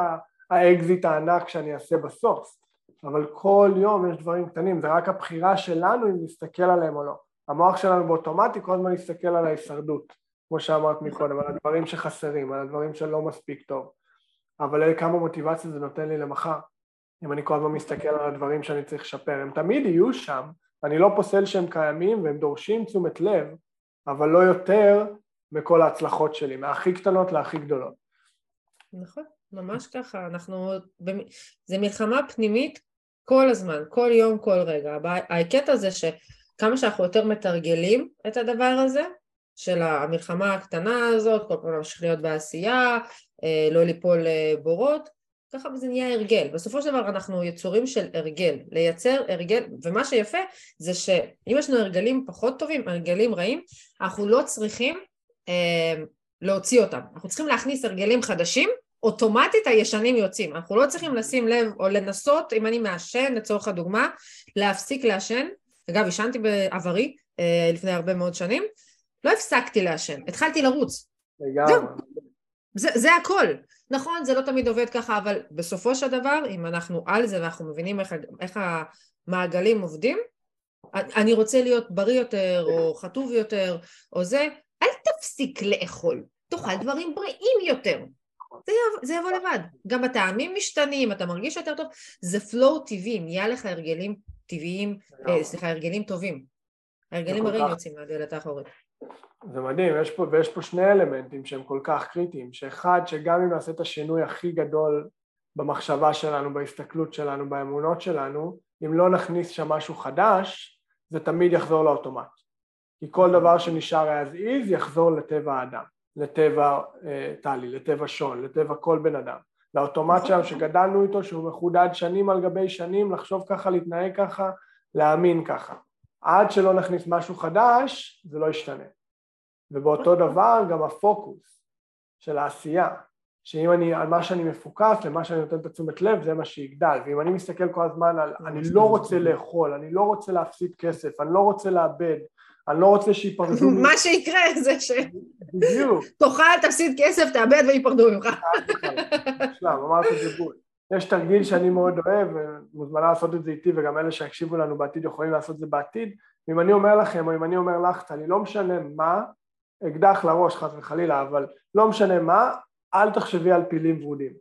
האקזיט הענק שאני אעשה בסוף אבל כל יום יש דברים קטנים, זה רק הבחירה שלנו אם נסתכל עליהם או לא. המוח שלנו באוטומטי כל הזמן יסתכל על ההישרדות, כמו שאמרת מקודם, על הדברים שחסרים, על הדברים שלא מספיק טוב. אבל כמה מוטיבציה זה נותן לי למחר, אם אני כל הזמן מסתכל על הדברים שאני צריך לשפר. הם תמיד יהיו שם, אני לא פוסל שהם קיימים והם דורשים תשומת לב, אבל לא יותר מכל ההצלחות שלי, מהכי קטנות להכי גדולות. נכון, ממש ככה, אנחנו, זה מלחמה פנימית כל הזמן, כל יום, כל רגע. הקטע זה שכמה שאנחנו יותר מתרגלים את הדבר הזה, של המלחמה הקטנה הזאת, כל פעם להמשיך להיות בעשייה, אה, לא ליפול בורות, ככה זה נהיה הרגל. בסופו של דבר אנחנו יצורים של הרגל, לייצר הרגל, ומה שיפה זה שאם יש לנו הרגלים פחות טובים, הרגלים רעים, אנחנו לא צריכים אה, להוציא אותם. אנחנו צריכים להכניס הרגלים חדשים, אוטומטית הישנים יוצאים. אנחנו לא צריכים לשים לב או לנסות, אם אני מעשן לצורך הדוגמה, להפסיק לעשן. אגב, עישנתי בעברי אה, לפני הרבה מאוד שנים, לא הפסקתי לעשן, התחלתי לרוץ. לגמרי. זה, זה הכל. נכון, זה לא תמיד עובד ככה, אבל בסופו של דבר, אם אנחנו על זה ואנחנו מבינים איך, איך המעגלים עובדים, אני רוצה להיות בריא יותר, או חטוב יותר, או זה, תפסיק לאכול, תאכל דברים בריאים יותר. זה, יבוא, זה יבוא לבד. גם הטעמים משתנים, אתה מרגיש יותר טוב, זה flow טבעי, נהיה לך הרגלים טבעיים, אה, סליחה, הרגלים טובים. הרגלים הרי יוצאים מהדלת האחורית. זה מדהים, יש פה, ויש פה שני אלמנטים שהם כל כך קריטיים, שאחד, שגם אם נעשה את השינוי הכי גדול במחשבה שלנו, בהסתכלות שלנו, באמונות שלנו, אם לא נכניס שם משהו חדש, זה תמיד יחזור לאוטומט. כי כל דבר שנשאר as is יחזור לטבע האדם, לטבע אה, טלי, לטבע שון, לטבע כל בן אדם. לאוטומט שם שגדלנו איתו, שהוא מחודד שנים על גבי שנים, לחשוב ככה, להתנהג ככה, להאמין ככה. עד שלא נכניס משהו חדש, זה לא ישתנה. ובאותו דבר גם הפוקוס של העשייה, שאם אני, על מה שאני מפוקס, למה שאני נותן את התשומת לב, זה מה שיגדל. ואם אני מסתכל כל הזמן על אני לא רוצה לאכול, אני לא רוצה להפסיד כסף, אני לא רוצה לאבד, אני לא רוצה שייפרדו מה שיקרה זה ש... בדיוק. תאכל, תפסיד כסף, תאבד וייפרדו ממך. שלם, אמרת את זה בול. יש תרגיל שאני מאוד אוהב, ומוזמנה לעשות את זה איתי, וגם אלה שיקשיבו לנו בעתיד יכולים לעשות את זה בעתיד. אם אני אומר לכם, או אם אני אומר לך, אני לא משנה מה, אקדח לראש חס וחלילה, אבל לא משנה מה, אל תחשבי על פילים ורודים.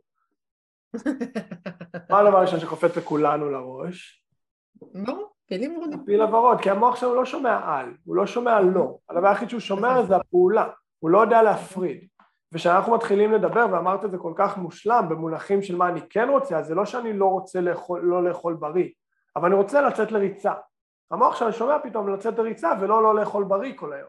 מה הדבר הראשון שקופץ לכולנו לראש? לא, פילים ורודים. פיל הוורוד, כי המוח שלנו לא שומע על, הוא לא שומע לא. הדבר היחיד שהוא שומע זה הפעולה, הוא לא יודע להפריד. וכשאנחנו מתחילים לדבר, ואמרת את זה כל כך מושלם, במונחים של מה אני כן רוצה, אז זה לא שאני לא רוצה לאכול, לא לאכול בריא, אבל אני רוצה לצאת לריצה. המוח שלנו שומע פתאום לצאת לריצה ולא לא לאכול בריא כל היום.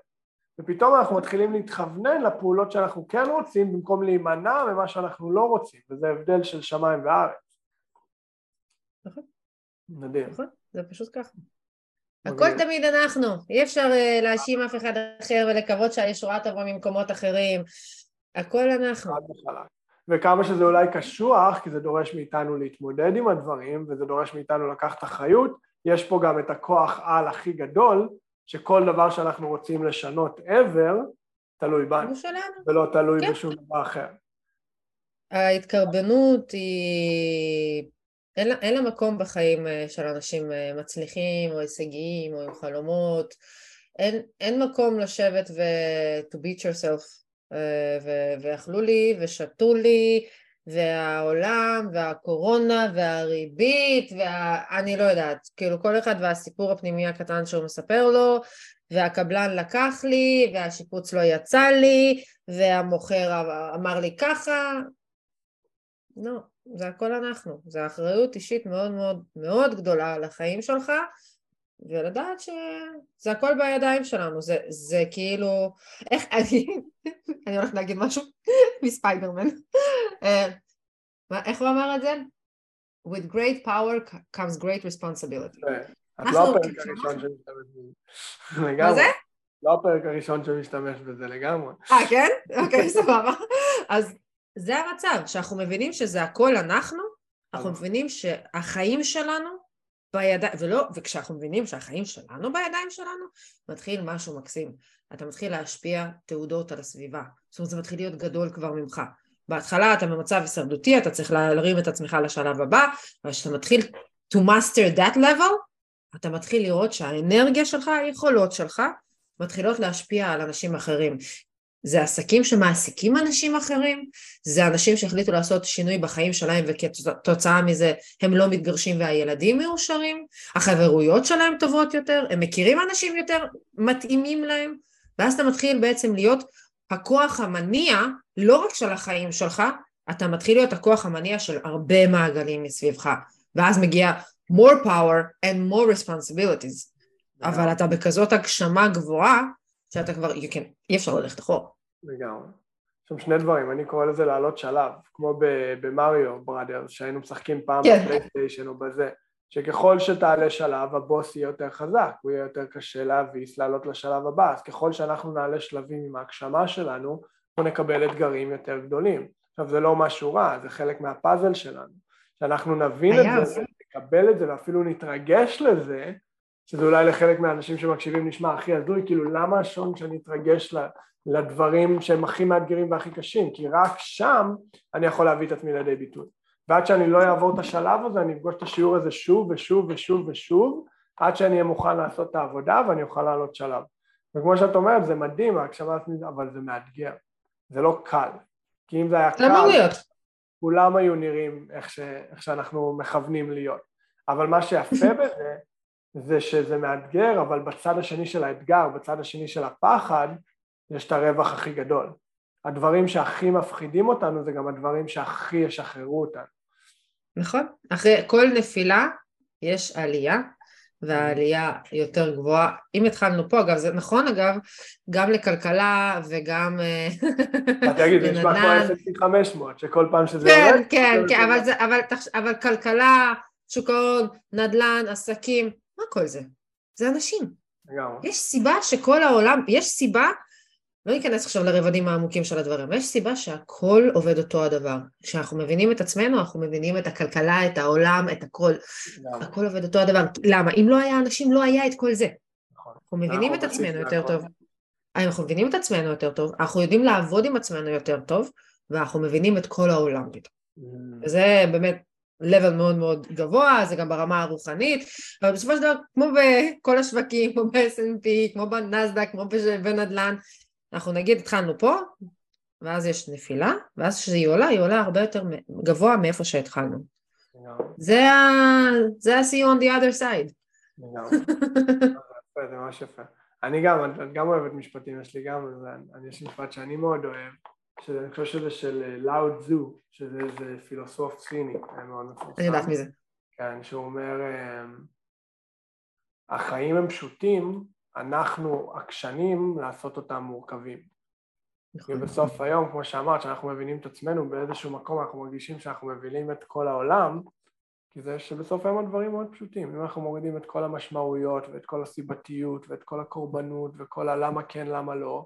ופתאום אנחנו מתחילים להתכוונן לפעולות שאנחנו כן רוצים במקום להימנע ממה שאנחנו לא רוצים, וזה הבדל של שמיים וארץ. נכון. מדהים. נכון, זה פשוט ככה. הכל תמיד אנחנו, אי אפשר אה, להאשים אף אחד אחר ולקוות שהישועה תבוא ממקומות אחרים, הכל אנחנו. וכמה שזה אולי קשוח, כי זה דורש מאיתנו להתמודד עם הדברים, וזה דורש מאיתנו לקחת אחריות, יש פה גם את הכוח על הכי גדול, שכל דבר שאנחנו רוצים לשנות ever, תלוי בנו, ולא תלוי כן. בשום דבר אחר. ההתקרבנות היא... אין לה, אין לה מקום בחיים אה, של אנשים אה, מצליחים או הישגיים או עם חלומות, אין, אין מקום לשבת ו- to beat yourself אה, ו- ואכלו לי ושתו לי והעולם והקורונה והריבית ואני לא יודעת, כאילו כל אחד והסיפור הפנימי הקטן שהוא מספר לו והקבלן לקח לי והשיפוץ לא יצא לי והמוכר אמר לי ככה. לא, זה הכל אנחנו, זה אחריות אישית מאוד מאוד מאוד גדולה על החיים שלך ולדעת שזה הכל בידיים שלנו, זה, זה כאילו, איך, אני, אני הולכת להגיד משהו מספיידרמן, אה, איך הוא אמר את זה? With great power comes great responsibility. את לא הפרק הראשון שמשתמש בזה. מה זה? לא הפרק הראשון שמשתמש בזה לגמרי. אה, כן? אוקיי, סבבה. אז זה המצב, שאנחנו מבינים שזה הכל אנחנו, אנחנו מבינים שהחיים שלנו בידיים, ולא, וכשאנחנו מבינים שהחיים שלנו בידיים שלנו, מתחיל משהו מקסים. אתה מתחיל להשפיע תעודות על הסביבה. זאת אומרת, זה מתחיל להיות גדול כבר ממך. בהתחלה אתה במצב הישרדותי, אתה צריך להרים את עצמך לשלב הבא, אבל כשאתה מתחיל to master that level, אתה מתחיל לראות שהאנרגיה שלך, היכולות שלך, מתחילות להשפיע על אנשים אחרים. זה עסקים שמעסיקים אנשים אחרים, זה אנשים שהחליטו לעשות שינוי בחיים שלהם וכתוצאה מזה הם לא מתגרשים והילדים מאושרים, החברויות שלהם טובות יותר, הם מכירים אנשים יותר מתאימים להם, ואז אתה מתחיל בעצם להיות הכוח המניע לא רק של החיים שלך, אתה מתחיל להיות הכוח המניע של הרבה מעגלים מסביבך, ואז מגיע more power and more responsibilities, אבל אתה בכזאת הגשמה גבוהה שאתה כבר, can, אי אפשר ללכת אחורה. לגמרי. שם שני דברים, אני קורא לזה לעלות שלב, כמו במריו בראדרס, שהיינו משחקים פעם כן. בפלייסטיישן או בזה, שככל שתעלה שלב הבוס יהיה יותר חזק, הוא יהיה יותר קשה להביס, לעלות לשלב הבא, אז ככל שאנחנו נעלה שלבים עם ההגשמה שלנו, אנחנו נקבל אתגרים יותר גדולים. עכשיו זה לא משהו רע, זה חלק מהפאזל שלנו, שאנחנו נבין את זה, נקבל את זה ואפילו נתרגש לזה, שזה אולי לחלק מהאנשים שמקשיבים נשמע הכי הזוי, כאילו למה השעון שאני אתרגש לדברים שהם הכי מאתגרים והכי קשים, כי רק שם אני יכול להביא את עצמי לידי ביטוי. ועד שאני לא אעבור את השלב הזה אני אפגוש את השיעור הזה שוב ושוב ושוב ושוב עד שאני אהיה מוכן לעשות את העבודה ואני אוכל לעלות שלב. וכמו שאת אומרת זה מדהים ההגשמה עצמית אבל זה מאתגר, זה לא קל. כי אם זה היה קל, כולם היו נראים איך, ש, איך שאנחנו מכוונים להיות. אבל מה שיפה בזה זה שזה מאתגר אבל בצד השני של האתגר, בצד השני של הפחד יש את הרווח הכי גדול. הדברים שהכי מפחידים אותנו זה גם הדברים שהכי ישחררו אותנו. נכון, אחרי כל נפילה יש עלייה והעלייה יותר גבוהה. אם התחלנו פה, אגב, זה נכון אגב, גם לכלכלה וגם לנדל"ן. את תגיד, נשמע כמו S&P 500, שכל פעם שזה כן, יורד... כן, כן, אבל, זה, אבל, אבל כלכלה, שוק ההון, נדל"ן, עסקים, מה כל זה? זה אנשים. יש סיבה שכל העולם, יש סיבה לא ניכנס עכשיו לרבדים העמוקים של הדברים, יש סיבה שהכל עובד אותו הדבר. כשאנחנו מבינים את עצמנו, אנחנו מבינים את הכלכלה, את העולם, את הכל. למה? הכל עובד אותו הדבר. למה? אם לא היה אנשים, לא היה את כל זה. נכון. אנחנו מבינים את עצמנו יותר טוב. אנחנו מבינים את עצמנו יותר טוב, אנחנו יודעים לעבוד עם עצמנו יותר טוב, ואנחנו מבינים את כל העולם פתאום. Mm. וזה באמת level מאוד מאוד גבוה, זה גם ברמה הרוחנית, אבל בסופו של דבר, כמו בכל השווקים, כמו ב-S&P, כמו בנסדק, כמו בנדל"ן, אנחנו נגיד התחלנו פה, ואז יש נפילה, ואז כשהיא עולה, היא עולה הרבה יותר גבוה מאיפה שהתחלנו. זה ה-see you on the other side. זה ממש יפה. אני גם, את גם אוהבת משפטים, יש לי גם, אני יש משפט שאני מאוד אוהב, שאני חושב שזה של לאוד אה, זו, שזה איזה פילוסוף סיני, מאוד מפורסם. אני יודעת מי זה. כן, שהוא אומר, אה, החיים הם פשוטים, אנחנו עקשנים לעשות אותם מורכבים. נכון. ובסוף היום, כמו שאמרת, שאנחנו מבינים את עצמנו באיזשהו מקום, אנחנו מרגישים שאנחנו מבינים את כל העולם, כי זה שבסוף היום הדברים מאוד פשוטים. אם אנחנו מורידים את כל המשמעויות ואת כל הסיבתיות ואת כל הקורבנות וכל הלמה כן, למה לא.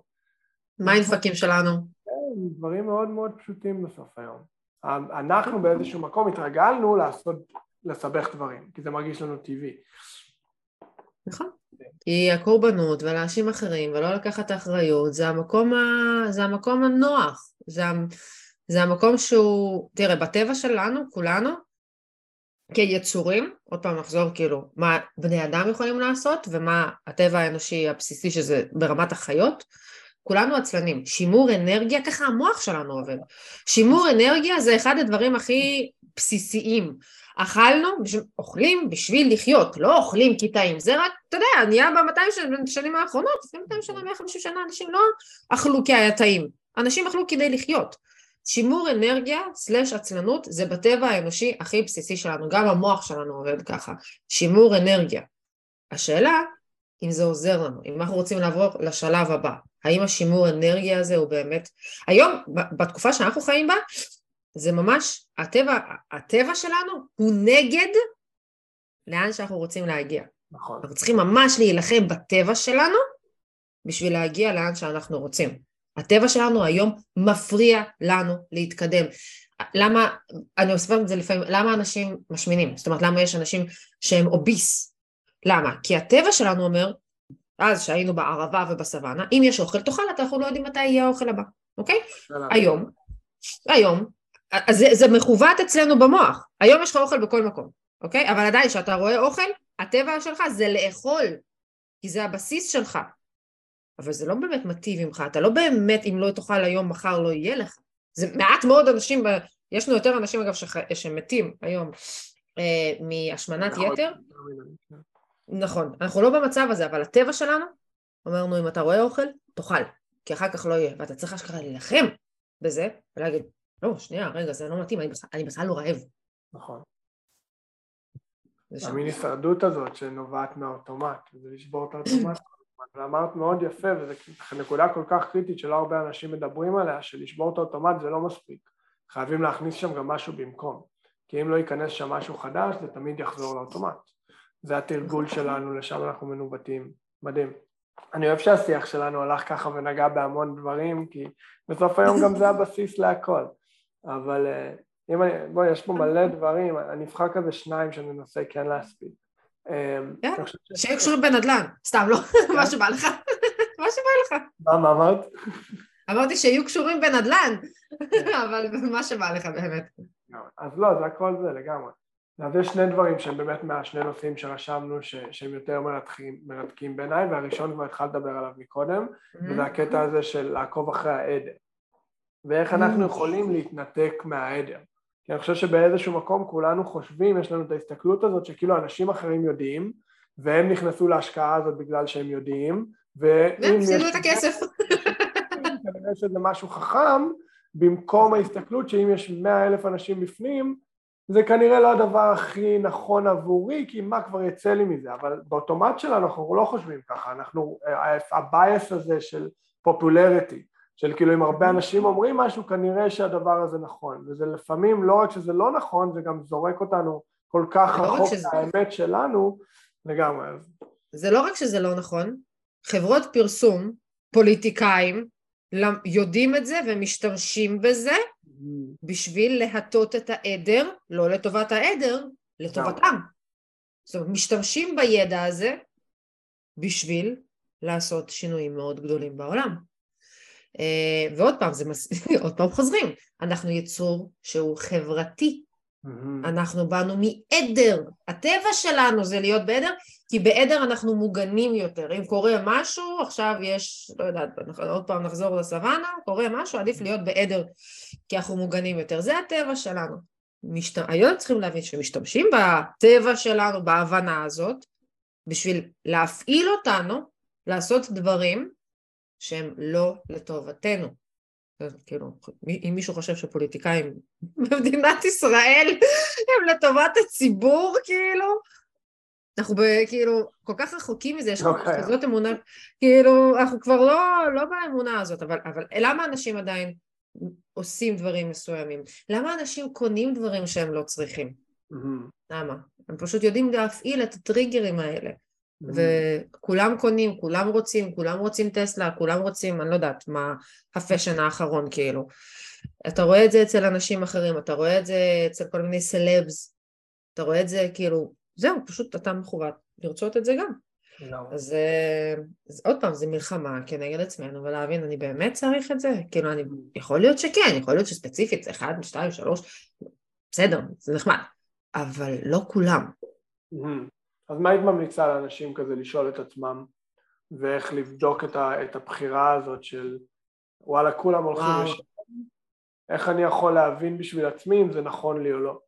מה האינפקים שלנו? כן, דברים מאוד מאוד פשוטים בסוף היום. אנחנו באיזשהו מקום התרגלנו לעשות, לסבך דברים, כי זה מרגיש לנו טבעי. נכון. כי הקורבנות ולאנשים אחרים ולא לקחת את האחריות זה המקום, ה... זה המקום הנוח, זה, זה המקום שהוא, תראה בטבע שלנו כולנו כיצורים, עוד פעם נחזור כאילו מה בני אדם יכולים לעשות ומה הטבע האנושי הבסיסי שזה ברמת החיות, כולנו עצלנים, שימור אנרגיה, ככה המוח שלנו עובד, שימור אנרגיה זה אחד הדברים הכי בסיסיים אכלנו, אוכלים בשביל לחיות, לא אוכלים כי טעים, זה רק, אתה יודע, נהיה ב-200 שנים האחרונות, לפני 200 שנה, 150 שנה, אנשים לא אכלו כי היה טעים, אנשים אכלו כדי לחיות. שימור אנרגיה סלש עצלנות זה בטבע האנושי הכי בסיסי שלנו, גם המוח שלנו עובד ככה, שימור אנרגיה. השאלה, אם זה עוזר לנו, אם אנחנו רוצים לעבור לשלב הבא, האם השימור אנרגיה הזה הוא באמת, היום, בתקופה שאנחנו חיים בה, זה ממש, הטבע, הטבע שלנו הוא נגד לאן שאנחנו רוצים להגיע. נכון. אנחנו צריכים ממש להילחם בטבע שלנו בשביל להגיע לאן שאנחנו רוצים. הטבע שלנו היום מפריע לנו להתקדם. למה, אני מספרת את זה לפעמים, למה אנשים משמינים? זאת אומרת, למה יש אנשים שהם אוביס? למה? כי הטבע שלנו אומר, אז שהיינו בערבה ובסוואנה, אם יש אוכל תאכל, אנחנו לא יודעים מתי יהיה האוכל הבא, אוקיי? היום, היום, אז זה, זה מכוות אצלנו במוח, היום יש לך אוכל בכל מקום, אוקיי? אבל עדיין כשאתה רואה אוכל, הטבע שלך זה לאכול, כי זה הבסיס שלך. אבל זה לא באמת מטיב ממך, אתה לא באמת, אם לא תאכל היום, מחר לא יהיה לך. זה מעט מאוד אנשים, יש לנו יותר אנשים אגב שח... שמתים היום אה, מהשמנת נכון. יתר. נכון, אנחנו לא במצב הזה, אבל הטבע שלנו, אמרנו אם אתה רואה אוכל, תאכל, כי אחר כך לא יהיה, ואתה צריך אשכרה להילחם בזה, ולהגיד, לא, שנייה, רגע, זה לא מתאים, אני בכלל לא רעב. נכון. המין הישרדות הזאת שנובעת מהאוטומט, זה לשבור את האוטומט. ואמרת מאוד יפה, וזו נקודה כל כך קריטית שלא הרבה אנשים מדברים עליה, שלשבור את האוטומט זה לא מספיק. חייבים להכניס שם גם משהו במקום. כי אם לא ייכנס שם משהו חדש, זה תמיד יחזור לאוטומט. זה התרגול שלנו, לשם אנחנו מנווטים. מדהים. אני אוהב שהשיח שלנו הלך ככה ונגע בהמון דברים, כי בסוף היום גם זה הבסיס להכל. אבל אה, אם אני, בואי, יש פה מלא דברים, אני אבחר כזה שניים שאני מנסה כן להספיק. אמ, כן, שיהיה קשורים בנדל"ן, סתם לא, כן. מה שבא לך, מה שבא לך. מה, מה אמרת? אמרתי שיהיו קשורים בנדל"ן, אבל מה שבא לך באמת. אז לא, זה הכל זה לגמרי. אז יש שני דברים שהם באמת מהשני נושאים שרשמנו ש, שהם יותר מרתקים, מרתקים בעיניי והראשון כבר התחלת לדבר עליו מקודם mm-hmm. וזה הקטע הזה של לעקוב אחרי העדר ואיך אנחנו mm-hmm. יכולים להתנתק מהעדר כי אני חושב שבאיזשהו מקום כולנו חושבים, יש לנו את ההסתכלות הזאת שכאילו אנשים אחרים יודעים והם נכנסו להשקעה הזאת בגלל שהם יודעים ואם יש... את הכסף כנראה שזה משהו חכם במקום ההסתכלות שאם יש מאה אלף אנשים בפנים זה כנראה לא הדבר הכי נכון עבורי, כי מה כבר יצא לי מזה, אבל באוטומט שלנו אנחנו לא חושבים ככה, אנחנו, ה bias הזה של popularity, של כאילו אם הרבה אנשים אומרים משהו, כנראה שהדבר הזה נכון, וזה לפעמים לא רק שזה לא נכון, זה גם זורק אותנו כל כך לא רחוק שזה... מהאמת שלנו, לגמרי. זה לא רק שזה לא נכון, חברות פרסום, פוליטיקאים, יודעים את זה ומשתמשים בזה בשביל להטות את העדר, לא לטובת העדר, לטובתם. זאת אומרת, משתמשים בידע הזה בשביל לעשות שינויים מאוד גדולים בעולם. אה, ועוד פעם, זה מס... עוד פעם חוזרים, אנחנו יצור שהוא חברתי, Mm-hmm. אנחנו באנו מעדר, הטבע שלנו זה להיות בעדר, כי בעדר אנחנו מוגנים יותר. אם קורה משהו, עכשיו יש, לא יודעת, עוד פעם נחזור לסוואנה, קורה משהו, עדיף להיות בעדר, כי אנחנו מוגנים יותר. זה הטבע שלנו. משת... היום צריכים להבין שמשתמשים בטבע שלנו, בהבנה הזאת, בשביל להפעיל אותנו לעשות דברים שהם לא לטובתנו. כאילו, אם מישהו חושב שפוליטיקאים במדינת ישראל הם לטובת הציבור, כאילו, אנחנו כאילו כל כך רחוקים מזה, יש לנו okay. כזאת אמונה, כאילו, אנחנו כבר לא, לא באמונה הזאת, אבל, אבל למה אנשים עדיין עושים דברים מסוימים? למה אנשים קונים דברים שהם לא צריכים? Mm-hmm. למה? הם פשוט יודעים להפעיל את הטריגרים האלה. וכולם קונים, כולם רוצים, כולם רוצים טסלה, כולם רוצים, אני לא יודעת מה הפאשן האחרון כאילו. אתה רואה את זה אצל אנשים אחרים, אתה רואה את זה אצל כל מיני סלבס, אתה רואה את זה כאילו, זהו, פשוט אתה מכוון לרצות את זה גם. לא. אז, אה, אז עוד פעם, זה מלחמה כנגד עצמנו, ולהבין, אני באמת צריך את זה? כאילו, אני, יכול להיות שכן, יכול להיות שספציפית זה אחד, שתיים, שלוש, בסדר, זה נחמד, אבל לא כולם. אז מה היית ממליצה לאנשים כזה לשאול את עצמם ואיך לבדוק את, ה, את הבחירה הזאת של וואלה כולם הולכים לשם, איך אני יכול להבין בשביל עצמי אם זה נכון לי או לא?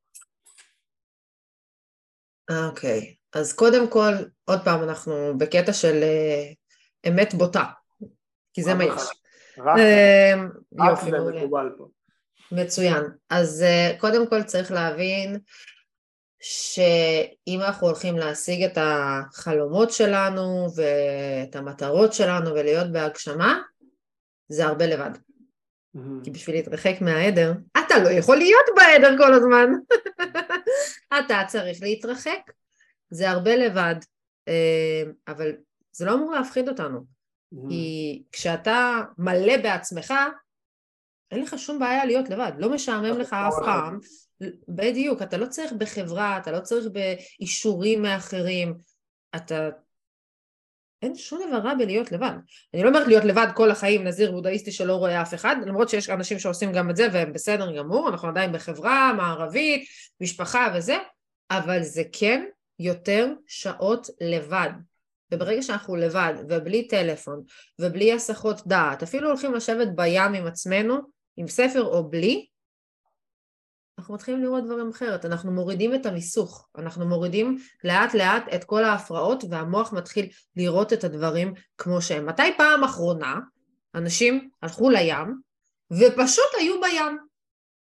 אוקיי, okay. אז קודם כל, עוד פעם, אנחנו בקטע של uh, אמת בוטה, כי זה מה יש. רק, רק זה מקובל פה. מצוין. אז uh, קודם כל צריך להבין שאם אנחנו הולכים להשיג את החלומות שלנו ואת המטרות שלנו ולהיות בהגשמה, זה הרבה לבד. Mm-hmm. כי בשביל להתרחק מהעדר, אתה לא יכול להיות בעדר כל הזמן. אתה צריך להתרחק. זה הרבה לבד, אה, אבל זה לא אמור להפחיד אותנו. Mm-hmm. כי כשאתה מלא בעצמך, אין לך שום בעיה להיות לבד, לא משעמם לך אף פעם, בדיוק, אתה לא צריך בחברה, אתה לא צריך באישורים מאחרים, אתה... אין שום דבר רע בלהיות לבד. אני לא אומרת להיות לבד כל החיים, נזיר בודהיסטי שלא רואה אף אחד, למרות שיש אנשים שעושים גם את זה והם בסדר גמור, אנחנו עדיין בחברה מערבית, משפחה וזה, אבל זה כן יותר שעות לבד. וברגע שאנחנו לבד, ובלי טלפון, ובלי הסחות דעת, אפילו הולכים לשבת בים עם עצמנו, עם ספר או בלי, אנחנו מתחילים לראות דברים אחרת, אנחנו מורידים את המיסוך, אנחנו מורידים לאט לאט את כל ההפרעות והמוח מתחיל לראות את הדברים כמו שהם. מתי פעם אחרונה אנשים הלכו לים ופשוט היו בים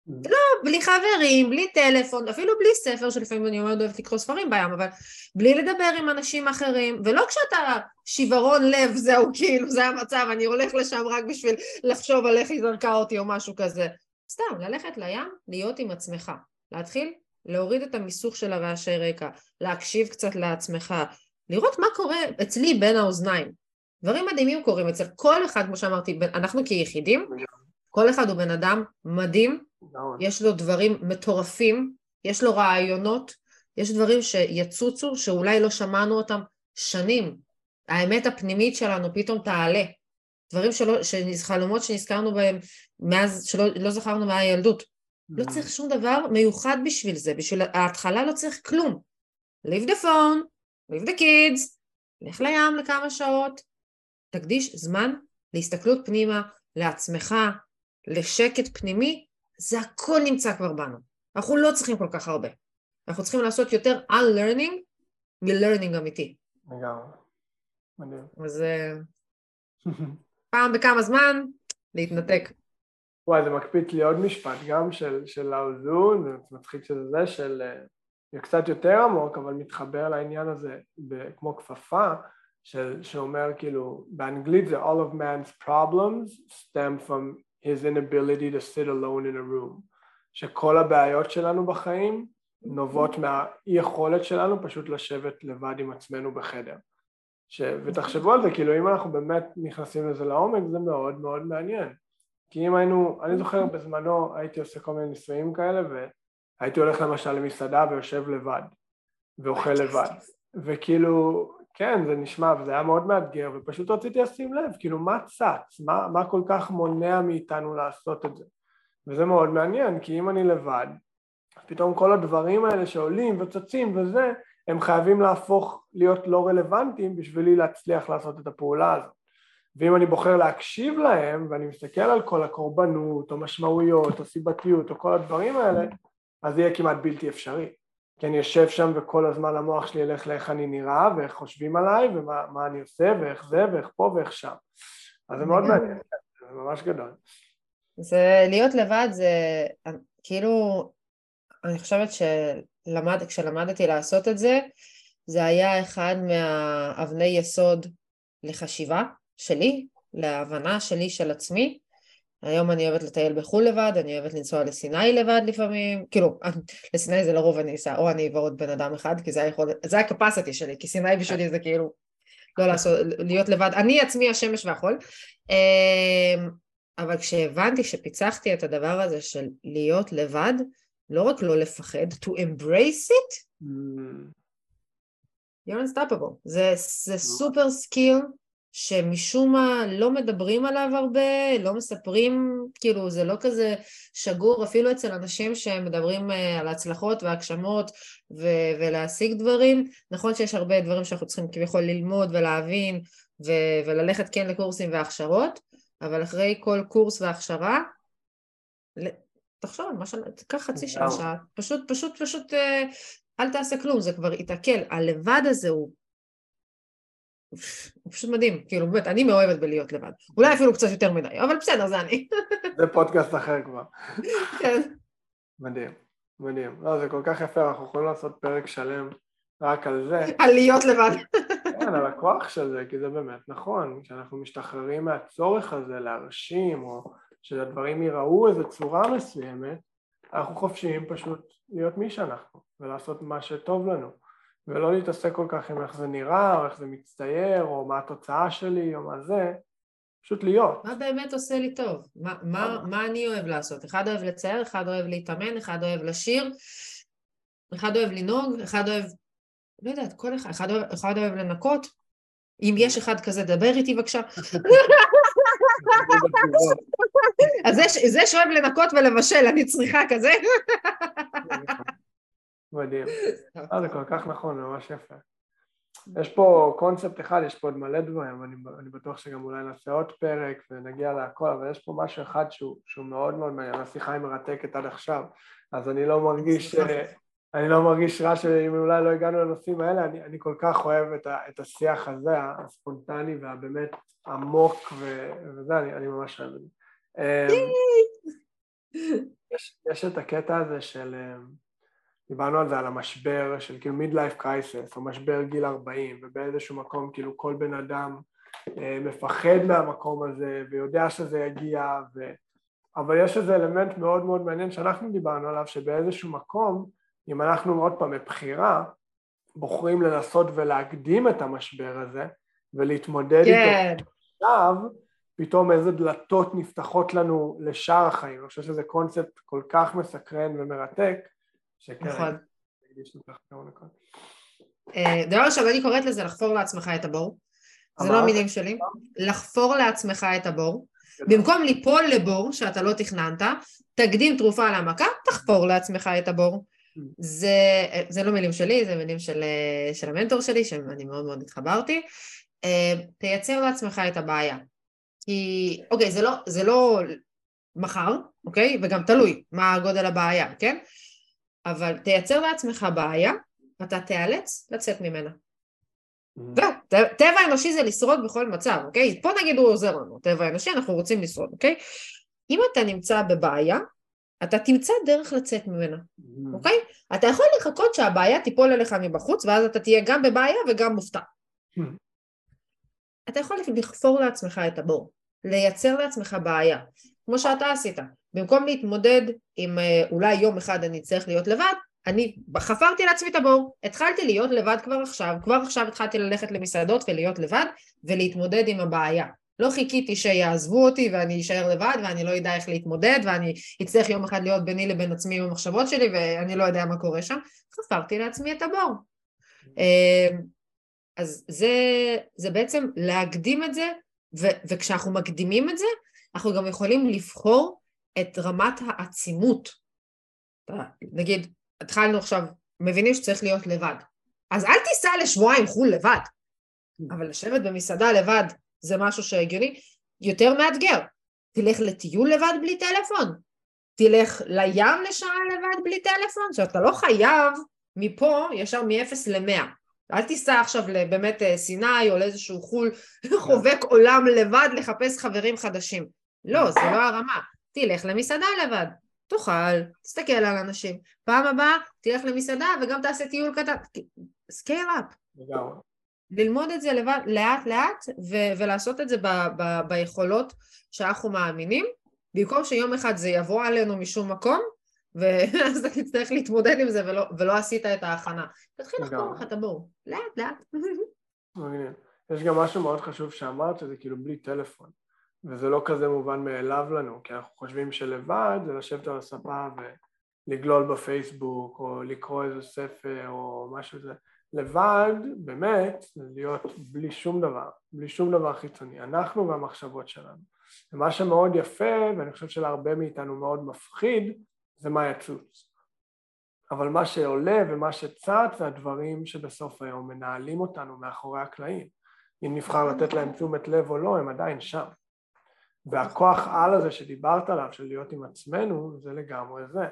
לא, בלי חברים, בלי טלפון, אפילו בלי ספר, שלפעמים אני אומרת אוהבת לקרוא ספרים בים, אבל בלי לדבר עם אנשים אחרים, ולא כשאתה שיוורון לב, זהו, כאילו, זה המצב, אני הולך לשם רק בשביל לחשוב על איך היא זרקה אותי או משהו כזה. סתם, ללכת לים, להיות עם עצמך. להתחיל להוריד את המיסוך של הרעשי רקע, להקשיב קצת לעצמך, לראות מה קורה אצלי בין האוזניים. דברים מדהימים קורים אצל כל אחד, כמו שאמרתי, אנחנו כיחידים, כל אחד הוא בן אדם מדהים, יש לו דברים מטורפים, יש לו רעיונות, יש דברים שיצוצו, שאולי לא שמענו אותם שנים. האמת הפנימית שלנו פתאום תעלה. דברים שלא, חלומות שנזכרנו בהם מאז, שלא לא זכרנו מהילדות. לא mm-hmm. צריך שום דבר מיוחד בשביל זה, בשביל ההתחלה לא צריך כלום. leave the phone, leave the kids, לך לים לכמה שעות, תקדיש זמן להסתכלות פנימה, לעצמך, לשקט פנימי, זה הכל נמצא כבר בנו. אנחנו לא צריכים כל כך הרבה. אנחנו צריכים לעשות יותר unlearning מ-learning אמיתי. לגמרי. מדהים. אז אה, פעם בכמה זמן להתנתק. וואי, זה מקפיץ לי עוד משפט, גם של, של האוזון, זה מצחיק שזה זה, של... אה, זה קצת יותר עמוק, אבל מתחבר לעניין הזה כמו כפפה, של, שאומר כאילו, באנגלית זה all of man's problems stem from his inability to sit alone in a room, שכל הבעיות שלנו בחיים נובעות מהאי יכולת שלנו פשוט לשבת לבד עם עצמנו בחדר. ש... ותחשבו על זה, כאילו אם אנחנו באמת נכנסים לזה לעומק זה מאוד מאוד מעניין. כי אם היינו, אני זוכר בזמנו הייתי עושה כל מיני ניסויים כאלה והייתי הולך למשל למסעדה ויושב לבד ואוכל לבד. וכאילו כן זה נשמע וזה היה מאוד מאתגר ופשוט רציתי לשים לב כאילו מה צץ, מה, מה כל כך מונע מאיתנו לעשות את זה? וזה מאוד מעניין כי אם אני לבד פתאום כל הדברים האלה שעולים וצצים וזה הם חייבים להפוך להיות לא רלוונטיים בשבילי להצליח לעשות את הפעולה הזאת. ואם אני בוחר להקשיב להם ואני מסתכל על כל הקורבנות או משמעויות או סיבתיות או כל הדברים האלה אז זה יהיה כמעט בלתי אפשרי. כי אני יושב שם וכל הזמן המוח שלי ילך לאיך אני נראה ואיך חושבים עליי ומה אני עושה ואיך זה ואיך פה ואיך שם. אז זה מאוד מעניין, זה ממש גדול. זה להיות לבד זה כאילו אני חושבת שכשלמדתי לעשות את זה זה היה אחד מהאבני יסוד לחשיבה שלי, להבנה שלי של עצמי. היום אני אוהבת לטייל בחו"ל לבד, אני אוהבת לנסוע לסיני לבד לפעמים, כאילו, לסיני זה לרוב אני אסע, או אני אעבור עוד בן אדם אחד, כי זה היכול, זה ה capacity שלי, כי סיני בשבילי זה כאילו, לא לעשות, להיות לבד, אני עצמי השמש והחול. אמ, אבל כשהבנתי שפיצחתי את הדבר הזה של להיות לבד, לא רק לא לפחד, to embrace it, mm. you're unstoppable. זה, זה סופר skill שמשום מה לא מדברים עליו הרבה, לא מספרים, כאילו זה לא כזה שגור אפילו אצל אנשים שמדברים אה, על הצלחות והגשמות ו- ולהשיג דברים. נכון שיש הרבה דברים שאנחנו צריכים כביכול ללמוד ולהבין ו- וללכת כן לקורסים והכשרות, אבל אחרי כל קורס והכשרה, תחשוב על מה ש... תיקח חצי שעה, שעה, פשוט, פשוט, פשוט אה, אל תעשה כלום, זה כבר יתעכל. הלבד הזה הוא הוא פשוט מדהים, כאילו באמת, אני מאוהבת בלהיות לבד. אולי אפילו קצת יותר מדי, אבל בסדר, זה אני. זה פודקאסט אחר כבר. כן. מדהים, מדהים. לא, זה כל כך יפה, אנחנו יכולים לעשות פרק שלם רק על זה. על להיות לבד. כן, על הכוח של זה, כי זה באמת נכון, כשאנחנו משתחררים מהצורך הזה להרשים, או שהדברים ייראו איזו צורה מסוימת, אנחנו חופשיים פשוט להיות מי שאנחנו, ולעשות מה שטוב לנו. ולא להתעסק כל כך עם איך זה נראה, או איך זה מצטייר, או מה התוצאה שלי, או מה זה, פשוט להיות. מה באמת עושה לי טוב? מה, מה, מה אני אוהב לעשות? אחד אוהב לצייר, אחד אוהב להתאמן, אחד אוהב לשיר, אחד אוהב לנהוג, אחד אוהב, לא יודעת, כל אחד, אחד אוהב, אחד אוהב לנקות. אם יש אחד כזה, דבר איתי בבקשה. אז זה שאוהב לנקות ולבשל, אני צריכה כזה. מדהים. אה, זה כל כך נכון, ממש יפה. יש פה קונספט אחד, יש פה עוד מלא דברים, אני, אני בטוח שגם אולי נעשה עוד פרק ונגיע להכל, אבל יש פה משהו אחד שהוא, שהוא מאוד מאוד מעניין, השיחה היא מרתקת עד עכשיו, אז אני לא מרגיש, אני לא מרגיש רע שאם אולי לא הגענו לנושאים האלה, אני, אני כל כך אוהב את, ה, את השיח הזה, הספונטני והבאמת עמוק ו, וזה, אני, אני ממש אוהב את זה. אמ, יש, יש את הקטע הזה של, אה, דיברנו על זה, על המשבר של כאילו מידלייף קרייסס, או משבר גיל 40, ובאיזשהו מקום כאילו כל בן אדם אה, מפחד מהמקום הזה ויודע שזה יגיע, ו... אבל יש איזה אלמנט מאוד מאוד מעניין שאנחנו דיברנו עליו, שבאיזשהו מקום, אם אנחנו עוד פעם מבחירה, בוחרים לנסות ולהקדים את המשבר הזה ולהתמודד כן. איתו עכשיו, פתאום איזה דלתות נפתחות לנו לשאר החיים. אני חושב שזה קונספט כל כך מסקרן ומרתק, שכן, נכון. אה, דבר ראשון, אני קוראת לזה לחפור לעצמך את הבור. זה לא המילים שלי. לחפור לעצמך את הבור. במקום ליפול לבור שאתה לא תכננת, תקדים תרופה למכה, תחפור לעצמך את הבור. זה, זה לא מילים שלי, זה מילים של, של המנטור שלי, שאני מאוד מאוד התחברתי. אה, תייצר לעצמך את הבעיה. כי, אוקיי, זה לא, זה לא מחר, אוקיי? וגם תלוי מה גודל הבעיה, כן? אבל תייצר לעצמך בעיה, ואתה תיאלץ לצאת ממנה. זהו, טבע אנושי זה לשרוד בכל מצב, אוקיי? פה נגיד הוא עוזר לנו, טבע אנושי, אנחנו רוצים לשרוד, אוקיי? אם אתה נמצא בבעיה, אתה תמצא דרך לצאת ממנה, mm-hmm. אוקיי? אתה יכול לחכות שהבעיה תיפול אליך מבחוץ, ואז אתה תהיה גם בבעיה וגם מופתע. Mm-hmm. אתה יכול לחפור לעצמך את הבור, לייצר לעצמך בעיה, כמו שאתה עשית. במקום להתמודד עם אה, אולי יום אחד אני אצטרך להיות לבד, אני חפרתי לעצמי את הבור, התחלתי להיות לבד כבר עכשיו, כבר עכשיו התחלתי ללכת למסעדות ולהיות לבד ולהתמודד עם הבעיה. לא חיכיתי שיעזבו אותי ואני אשאר לבד ואני לא אדע איך להתמודד ואני אצטרך יום אחד להיות ביני לבין עצמי עם המחשבות שלי ואני לא יודע מה קורה שם, חפרתי לעצמי את הבור. אמ, אז זה, זה בעצם להקדים את זה, ו, וכשאנחנו מקדימים את זה, אנחנו גם יכולים לבחור את רמת העצימות. נגיד, התחלנו עכשיו, מבינים שצריך להיות לבד. אז אל תיסע לשבועיים חו"ל לבד, אבל לשבת במסעדה לבד זה משהו שהגיוני, יותר מאתגר. תלך לטיול לבד בלי טלפון, תלך לים לשעה לבד בלי טלפון, זאת אומרת, אתה לא חייב מפה ישר מ-0 ל-100. אל תיסע עכשיו באמת אה, סיני או לאיזשהו חו"ל חובק עולם לבד לחפש חברים חדשים. לא, זה לא הרמה. תלך למסעדה לבד, תאכל, תסתכל על אנשים. פעם הבאה תלך למסעדה וגם תעשה טיול קטן. scale up. ללמוד את זה לבד, לאט לאט ו- ולעשות את זה ב- ב- ביכולות שאנחנו מאמינים, במקום שיום אחד זה יבוא עלינו משום מקום, ואז אתה תצטרך להתמודד עם זה ולא, ולא עשית את ההכנה. תתחיל לחקור לך את הבור, לאט לאט. יש גם משהו מאוד חשוב שאמרת, שזה כאילו בלי טלפון. וזה לא כזה מובן מאליו לנו, כי אנחנו חושבים שלבד זה לשבת על הספה ולגלול בפייסבוק או לקרוא איזה ספר או משהו כזה. לבד, באמת, להיות בלי שום דבר, בלי שום דבר חיצוני, אנחנו והמחשבות שלנו. ומה שמאוד יפה, ואני חושב שלהרבה מאיתנו מאוד מפחיד, זה מה יצוץ. אבל מה שעולה ומה שצץ זה הדברים שבסוף היום מנהלים אותנו מאחורי הקלעים. אם נבחר לתת להם תשומת לב או לא, הם עדיין שם. והכוח על הזה שדיברת עליו, של להיות עם עצמנו, זה לגמרי זה.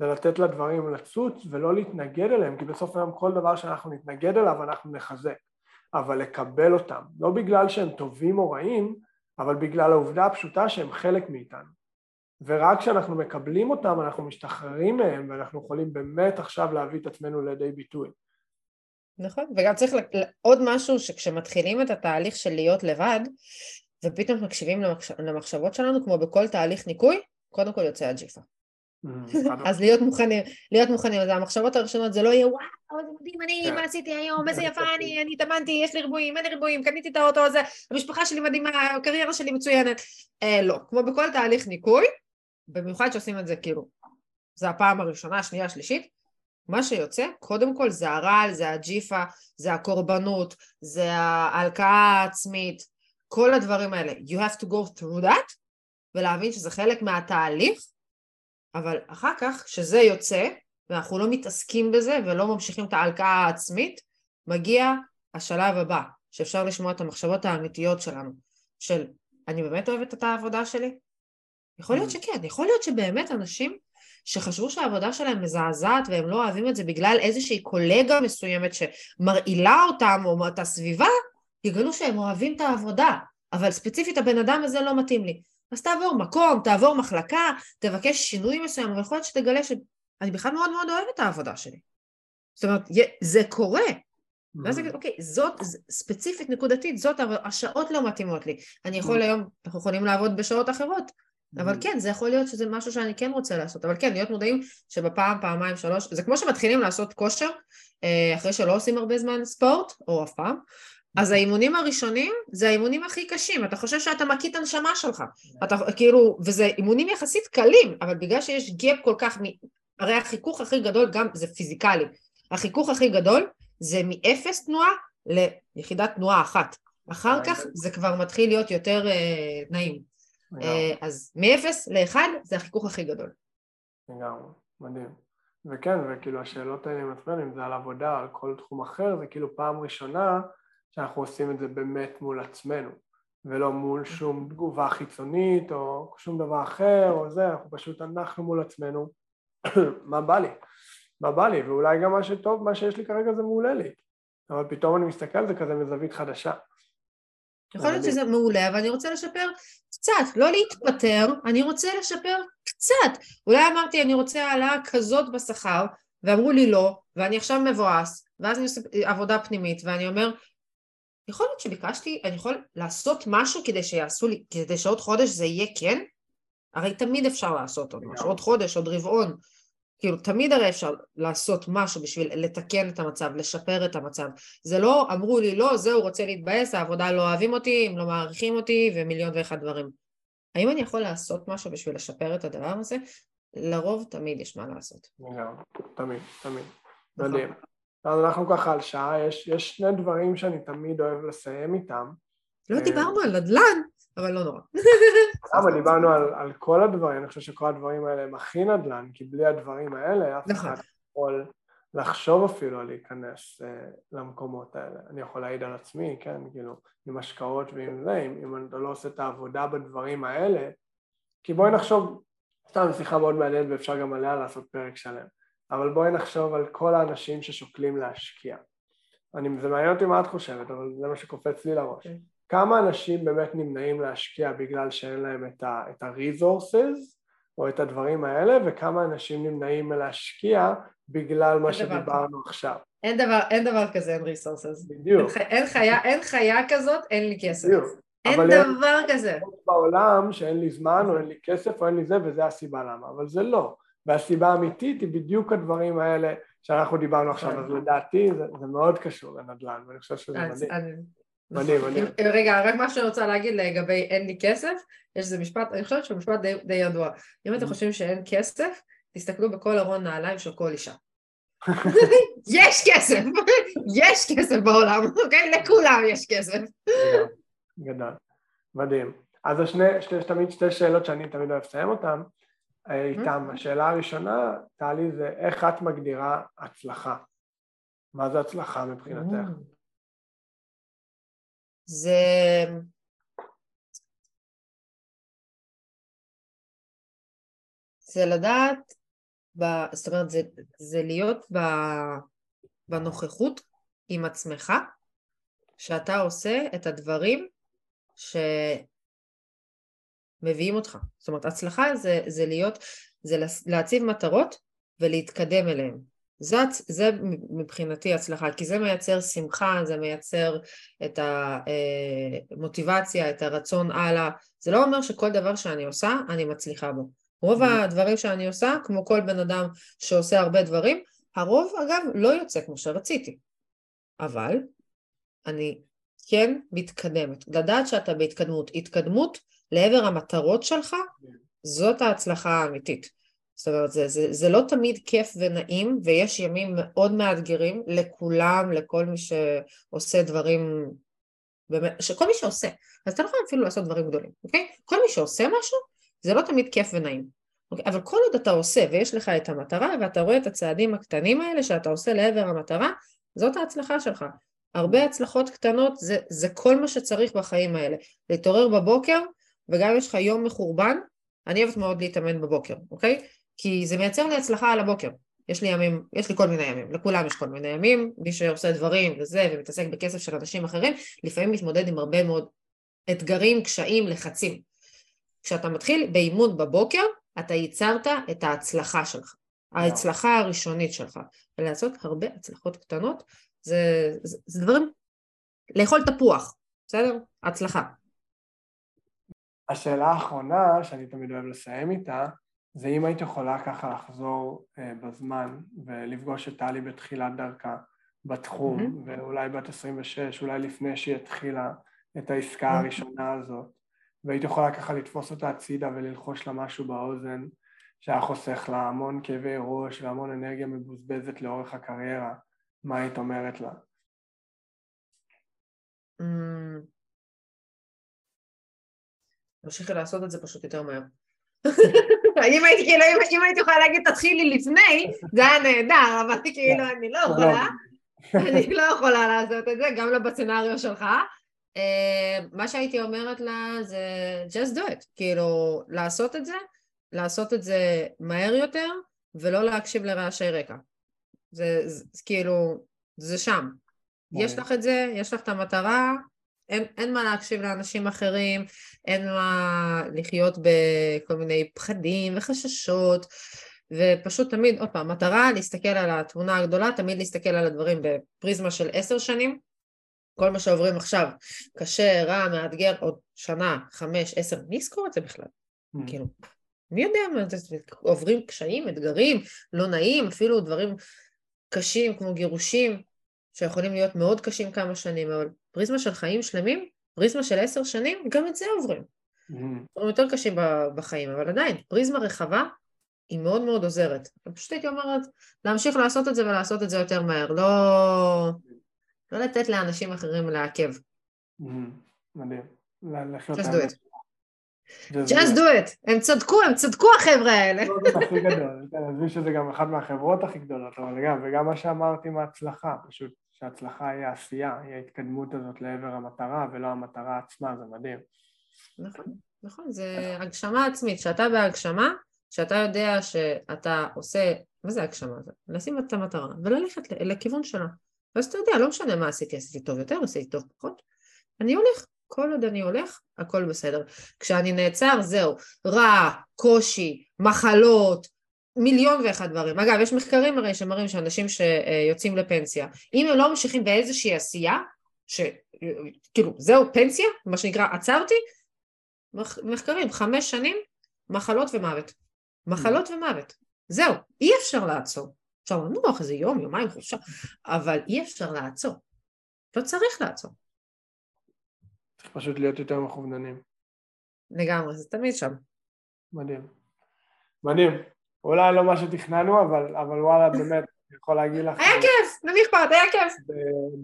זה לתת לדברים לצוץ ולא להתנגד אליהם, כי בסוף היום כל דבר שאנחנו נתנגד אליו אנחנו נחזק, אבל לקבל אותם, לא בגלל שהם טובים או רעים, אבל בגלל העובדה הפשוטה שהם חלק מאיתנו. ורק כשאנחנו מקבלים אותם אנחנו משתחררים מהם ואנחנו יכולים באמת עכשיו להביא את עצמנו לידי ביטוי. נכון, וגם צריך עוד משהו שכשמתחילים את התהליך של להיות לבד, ופתאום מקשיבים למחש... למחשבות שלנו, כמו בכל תהליך ניקוי, קודם כל יוצא הג'יפה. Mm, אז להיות מוכנים, להיות מוכנים, אז המחשבות הראשונות זה לא יהיה וואו, איזה מדהים אני, כן. מה עשיתי היום, איזה יפה אני, אני התאמנתי, יש לי ריבועים, אין לי ריבועים, קניתי את האוטו הזה, המשפחה שלי מדהימה, הקריירה שלי מצוינת. אה, לא, כמו בכל תהליך ניקוי, במיוחד שעושים את זה כאילו, זה הפעם הראשונה, השנייה, השלישית, מה שיוצא, קודם כל זה הרעל, זה הג'יפה, זה הקורבנות, זה ההלקאה העצמית, כל הדברים האלה. You have to go through that, ולהבין שזה חלק מהתהליך, אבל אחר כך, כשזה יוצא, ואנחנו לא מתעסקים בזה ולא ממשיכים את ההלקאה העצמית, מגיע השלב הבא, שאפשר לשמוע את המחשבות האמיתיות שלנו, של אני באמת אוהבת את העבודה שלי? יכול להיות mm. שכן, יכול להיות שבאמת אנשים שחשבו שהעבודה שלהם מזעזעת והם לא אוהבים את זה בגלל איזושהי קולגה מסוימת שמרעילה אותם או את הסביבה, יגלו שהם אוהבים את העבודה, אבל ספציפית הבן אדם הזה לא מתאים לי. אז תעבור מקום, תעבור מחלקה, תבקש שינוי מסוים, ויכול להיות שתגלה שאני בכלל מאוד מאוד אוהבת את העבודה שלי. זאת אומרת, זה קורה. ואז אני אגיד, אוקיי, זאת ספציפית, נקודתית, זאת, השעות לא מתאימות לי. אני יכול היום, אנחנו יכולים לעבוד בשעות אחרות, אבל כן, זה יכול להיות שזה משהו שאני כן רוצה לעשות, אבל כן, להיות מודעים שבפעם, פעמיים, שלוש, זה כמו שמתחילים לעשות כושר, אה, אחרי שלא עושים הרבה זמן ספורט, או אף פעם, אז האימונים הראשונים זה האימונים הכי קשים, אתה חושב שאתה מקיא את הנשמה שלך, אתה כאילו, וזה אימונים יחסית קלים, אבל בגלל שיש gap כל כך, הרי החיכוך הכי גדול גם זה פיזיקלי, החיכוך הכי גדול זה מאפס תנועה ליחידת תנועה אחת, אחר כך זה כבר מתחיל להיות יותר אה, נעים, אה, אז מאפס לאחד זה החיכוך הכי גדול. לגמרי, מדהים. וכן, וכאילו השאלות האלה עצמנו, אם זה על עבודה, על כל תחום אחר, זה כאילו פעם ראשונה שאנחנו עושים את זה באמת מול עצמנו, ולא מול שום תגובה חיצונית או שום דבר אחר או זה, אנחנו פשוט אנחנו מול עצמנו, מה בא לי, מה בא לי, ואולי גם מה שטוב, מה שיש לי כרגע זה מעולה לי, אבל פתאום אני מסתכל על זה כזה מזווית חדשה. יכול להיות שזה מעולה, אבל אני רוצה לשפר קצת, לא להתפטר, אני רוצה לשפר קצת. אולי אמרתי אני רוצה העלאה כזאת בשכר, ואמרו לי לא, ואני עכשיו מבואס, ואז אני עושה עבודה פנימית, ואני אומר, יכול להיות שביקשתי, אני יכול לעשות משהו כדי שיעשו לי, כדי שעוד חודש זה יהיה כן? הרי תמיד אפשר לעשות עוד משהו, עוד חודש, עוד רבעון, כאילו תמיד הרי אפשר לעשות משהו בשביל לתקן את המצב, לשפר את המצב. זה לא אמרו לי לא, זהו, רוצה להתבאס, העבודה לא אוהבים אותי, הם לא מעריכים אותי ומיליון ואחד דברים. האם אני יכול לעשות משהו בשביל לשפר את הדבר הזה? לרוב תמיד יש מה לעשות. תמיד, תמיד. נכון. מדהים. אז אנחנו ככה על שעה, יש, יש שני דברים שאני תמיד אוהב לסיים איתם. לא אה, דיברנו על נדל"ן, אבל לא נורא. למה דיברנו על, על כל הדברים, אני חושב שכל הדברים האלה הם הכי נדל"ן, כי בלי הדברים האלה אף נכון. אחד יכול לחשוב אפילו להיכנס uh, למקומות האלה. אני יכול להעיד על עצמי, כן, כאילו, עם השקעות ועם זה, אם, אם אתה לא עושה את העבודה בדברים האלה, כי בואי נחשוב, סתם שיחה מאוד מעניינת ואפשר גם עליה לעשות פרק שלם. אבל בואי נחשוב על כל האנשים ששוקלים להשקיע. אני, זה מעניין אותי מה את חושבת, אבל זה מה שקופץ לי לראש. Okay. כן. כמה אנשים באמת נמנעים להשקיע בגלל שאין להם את ה-resources או את הדברים האלה, וכמה אנשים נמנעים מלהשקיע בגלל מה שדיברנו עכשיו. אין דבר, אין דבר כזה, אין resources. בדיוק. אין, אין, חיה, אין חיה כזאת, אין לי כסף. בדיוק. אין דבר אין כזה. בעולם שאין לי זמן או אין לי כסף או אין לי זה, וזה הסיבה למה, אבל זה לא. והסיבה האמיתית היא בדיוק הדברים האלה שאנחנו דיברנו עכשיו, אז לדעתי זה, זה מאוד קשור לנדל"ן, ואני חושב שזה מדהים. מדהים, מדהים. רגע, רק מה שאני רוצה להגיד לגבי אין לי כסף, יש איזה משפט, אני חושבת שהוא משפט די, די ידוע. אם אתם. חושבים שאין כסף, תסתכלו בכל ארון נעליים של כל אישה. יש כסף, יש כסף בעולם, אוקיי? לכולם יש כסף. גדול, מדהים. אז השני, תמיד שתי שאלות שאני תמיד אוהב לסיים אותן. איתם. השאלה הראשונה, טלי, זה איך את מגדירה הצלחה? מה זה הצלחה מבחינתך? זה... זה לדעת, ב... זאת אומרת, זה, זה להיות ב... בנוכחות עם עצמך, שאתה עושה את הדברים ש... מביאים אותך. זאת אומרת, הצלחה זה, זה להיות, זה להציב מטרות ולהתקדם אליהן. זה, זה מבחינתי הצלחה, כי זה מייצר שמחה, זה מייצר את המוטיבציה, את הרצון הלאה. זה לא אומר שכל דבר שאני עושה, אני מצליחה בו. רוב mm-hmm. הדברים שאני עושה, כמו כל בן אדם שעושה הרבה דברים, הרוב אגב לא יוצא כמו שרציתי. אבל אני כן מתקדמת. לדעת שאתה בהתקדמות. התקדמות לעבר המטרות שלך, זאת ההצלחה האמיתית. זאת אומרת, זה, זה, זה לא תמיד כיף ונעים, ויש ימים מאוד מאתגרים לכולם, לכל מי שעושה דברים, שכל מי שעושה, אז אתה לא יכול אפילו לעשות דברים גדולים, אוקיי? כל מי שעושה משהו, זה לא תמיד כיף ונעים. אוקיי? אבל כל עוד אתה עושה ויש לך את המטרה ואתה רואה את הצעדים הקטנים האלה שאתה עושה לעבר המטרה, זאת ההצלחה שלך. הרבה הצלחות קטנות זה, זה כל מה שצריך בחיים האלה. להתעורר בבוקר וגם אם יש לך יום מחורבן, אני אוהבת מאוד להתאמן בבוקר, אוקיי? כי זה מייצר לי הצלחה על הבוקר. יש לי ימים, יש לי כל מיני ימים, לכולם יש כל מיני ימים, מי שעושה דברים וזה ומתעסק בכסף של אנשים אחרים, לפעמים מתמודד עם הרבה מאוד אתגרים, קשיים, לחצים. כשאתה מתחיל באימון בבוקר, אתה ייצרת את ההצלחה שלך, ההצלחה הראשונית שלך, ולעשות הרבה הצלחות קטנות, זה, זה, זה דברים, לאכול תפוח, בסדר? הצלחה. השאלה האחרונה, שאני תמיד אוהב לסיים איתה, זה אם היית יכולה ככה לחזור אה, בזמן ולפגוש את טלי בתחילת דרכה בתחום, mm-hmm. ואולי בת 26, אולי לפני שהיא התחילה את העסקה mm-hmm. הראשונה הזאת, והיית יכולה ככה לתפוס אותה הצידה וללחוש לה משהו באוזן שהיה חוסך לה המון כאבי ראש והמון אנרגיה מבוזבזת לאורך הקריירה, מה היית אומרת לה? תמשיכי לעשות את זה פשוט יותר מהר. אם הייתי כאילו, אם הייתי יכולה להגיד תתחילי לפני, זה היה נהדר, אבל כאילו אני לא יכולה, אני לא יכולה לעשות את זה, גם לא בסצנריו שלך. אה, מה שהייתי אומרת לה זה just do it, כאילו לעשות את זה, לעשות את זה מהר יותר, ולא להקשיב לרעשי רקע. זה, זה כאילו, זה שם. יש לך את זה, יש לך את המטרה, אין, אין מה להקשיב לאנשים אחרים, אין מה לחיות בכל מיני פחדים וחששות, ופשוט תמיד, עוד פעם, מטרה להסתכל על התמונה הגדולה, תמיד להסתכל על הדברים בפריזמה של עשר שנים, כל מה שעוברים עכשיו, קשה, רע, מאתגר, עוד שנה, חמש, עשר, מי יזכור את זה בכלל? Mm. כאילו, מי יודע מה זה, עוברים קשיים, אתגרים, לא נעים, אפילו דברים קשים כמו גירושים, שיכולים להיות מאוד קשים כמה שנים, אבל פריזמה של חיים שלמים, פריזמה של עשר שנים, גם את זה עוברים. Mm-hmm. יותר קשים בחיים, אבל עדיין, פריזמה רחבה היא מאוד מאוד עוזרת. פשוט הייתי אומרת, להמשיך לעשות את זה ולעשות את זה יותר מהר, לא, לא לתת לאנשים אחרים לעכב. מדהים. Just do it. Just do it. הם צדקו, הם צדקו החבר'ה האלה. זה הכי גדול. עזבי שזה גם אחת מהחברות הכי גדולות, אבל גם, וגם מה שאמרתי מההצלחה, פשוט שההצלחה היא העשייה, היא ההתקדמות הזאת לעבר המטרה ולא המטרה עצמה, זה מדהים. נכון, נכון, זה הגשמה עצמית, שאתה בהגשמה, שאתה יודע שאתה עושה, מה זה הגשמה? לשים את המטרה וללכת לכיוון שלה. ואז אתה יודע, לא משנה מה עשיתי, עשיתי טוב יותר, עשיתי טוב פחות, אני הולך, כל עוד אני הולך, הכל בסדר. כשאני נעצר, זהו, רע, קושי, מחלות, מיליון ואחד דברים. אגב, יש מחקרים הרי שמראים שאנשים שיוצאים לפנסיה, אם הם לא ממשיכים באיזושהי עשייה, שכאילו זהו פנסיה, מה שנקרא עצרתי, מחקרים, חמש שנים, מחלות ומוות. מחלות mm. ומוות. זהו, אי אפשר לעצור. אפשר לנוח איזה יום, יומיים חופשה, אבל אי אפשר לעצור. לא צריך לעצור. צריך פשוט להיות יותר מכווננים. לגמרי, זה תמיד שם. מדהים. מדהים. אולי לא מה שתכננו, אבל, אבל וואלה, באמת, אני יכול להגיד לך... היה כיף, למי אכפת, היה כיף.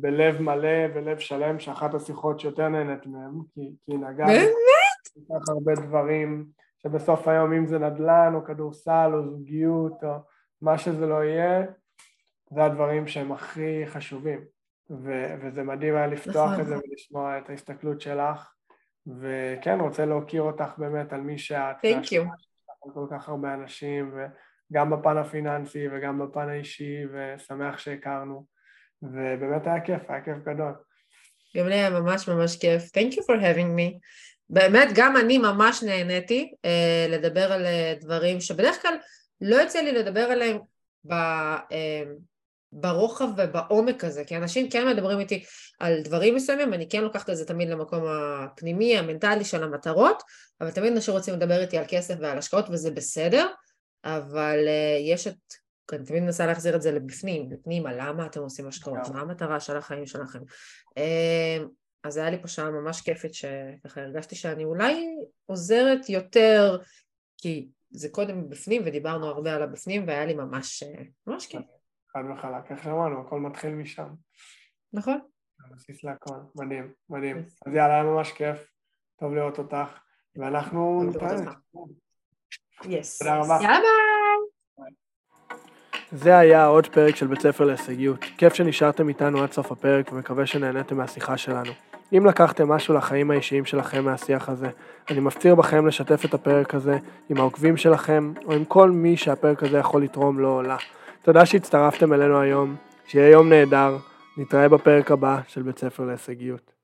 בלב מלא ולב שלם, שאחת השיחות שיותר נהנית מהן, כי, כי נגעת... באמת? כל כך הרבה דברים, שבסוף היום, אם זה נדל"ן, או כדורסל, או זוגיות, או מה שזה לא יהיה, זה הדברים שהם הכי חשובים. ו- וזה מדהים היה לפתוח נכון. את זה ולשמוע את ההסתכלות שלך, וכן, רוצה להוקיר אותך באמת על מי שאת. Thank you. כל כך הרבה אנשים, וגם בפן הפיננסי וגם בפן האישי, ושמח שהכרנו, ובאמת היה כיף, היה כיף גדול. גם לי היה ממש ממש כיף. Thank you for having me. באמת, גם אני ממש נהניתי uh, לדבר על uh, דברים שבדרך כלל לא יוצא לי לדבר עליהם ב, uh, ברוחב ובעומק הזה, כי אנשים כן מדברים איתי על דברים מסוימים, אני כן לוקחת את זה תמיד למקום הפנימי, המנטלי של המטרות, אבל תמיד אנשים רוצים לדבר איתי על כסף ועל השקעות וזה בסדר, אבל uh, יש את, אני תמיד מנסה להחזיר את זה לבפנים, בפנים, על למה אתם עושים השקעות, מה המטרה של החיים שלכם. Uh, אז היה לי פה שעה ממש כיפית שככה הרגשתי שאני אולי עוזרת יותר, כי זה קודם בפנים ודיברנו הרבה על הבפנים והיה לי ממש, אה, ממש כיף. חד וחלק, איך שאמרנו, הכל מתחיל משם. נכון. הבסיס להכל, מדהים, מדהים. אז יאללה, היה ממש כיף, טוב לראות אותך, ואנחנו נתראה. יס. תודה רבה. יאללה ביי. זה היה עוד פרק של בית ספר להישגיות. כיף שנשארתם איתנו עד סוף הפרק ומקווה שנהניתם מהשיחה שלנו. אם לקחתם משהו לחיים האישיים שלכם מהשיח הזה, אני מפציר בכם לשתף את הפרק הזה עם העוקבים שלכם, או עם כל מי שהפרק הזה יכול לתרום לו או לה. תודה שהצטרפתם אלינו היום, שיהיה יום נהדר, נתראה בפרק הבא של בית ספר להישגיות.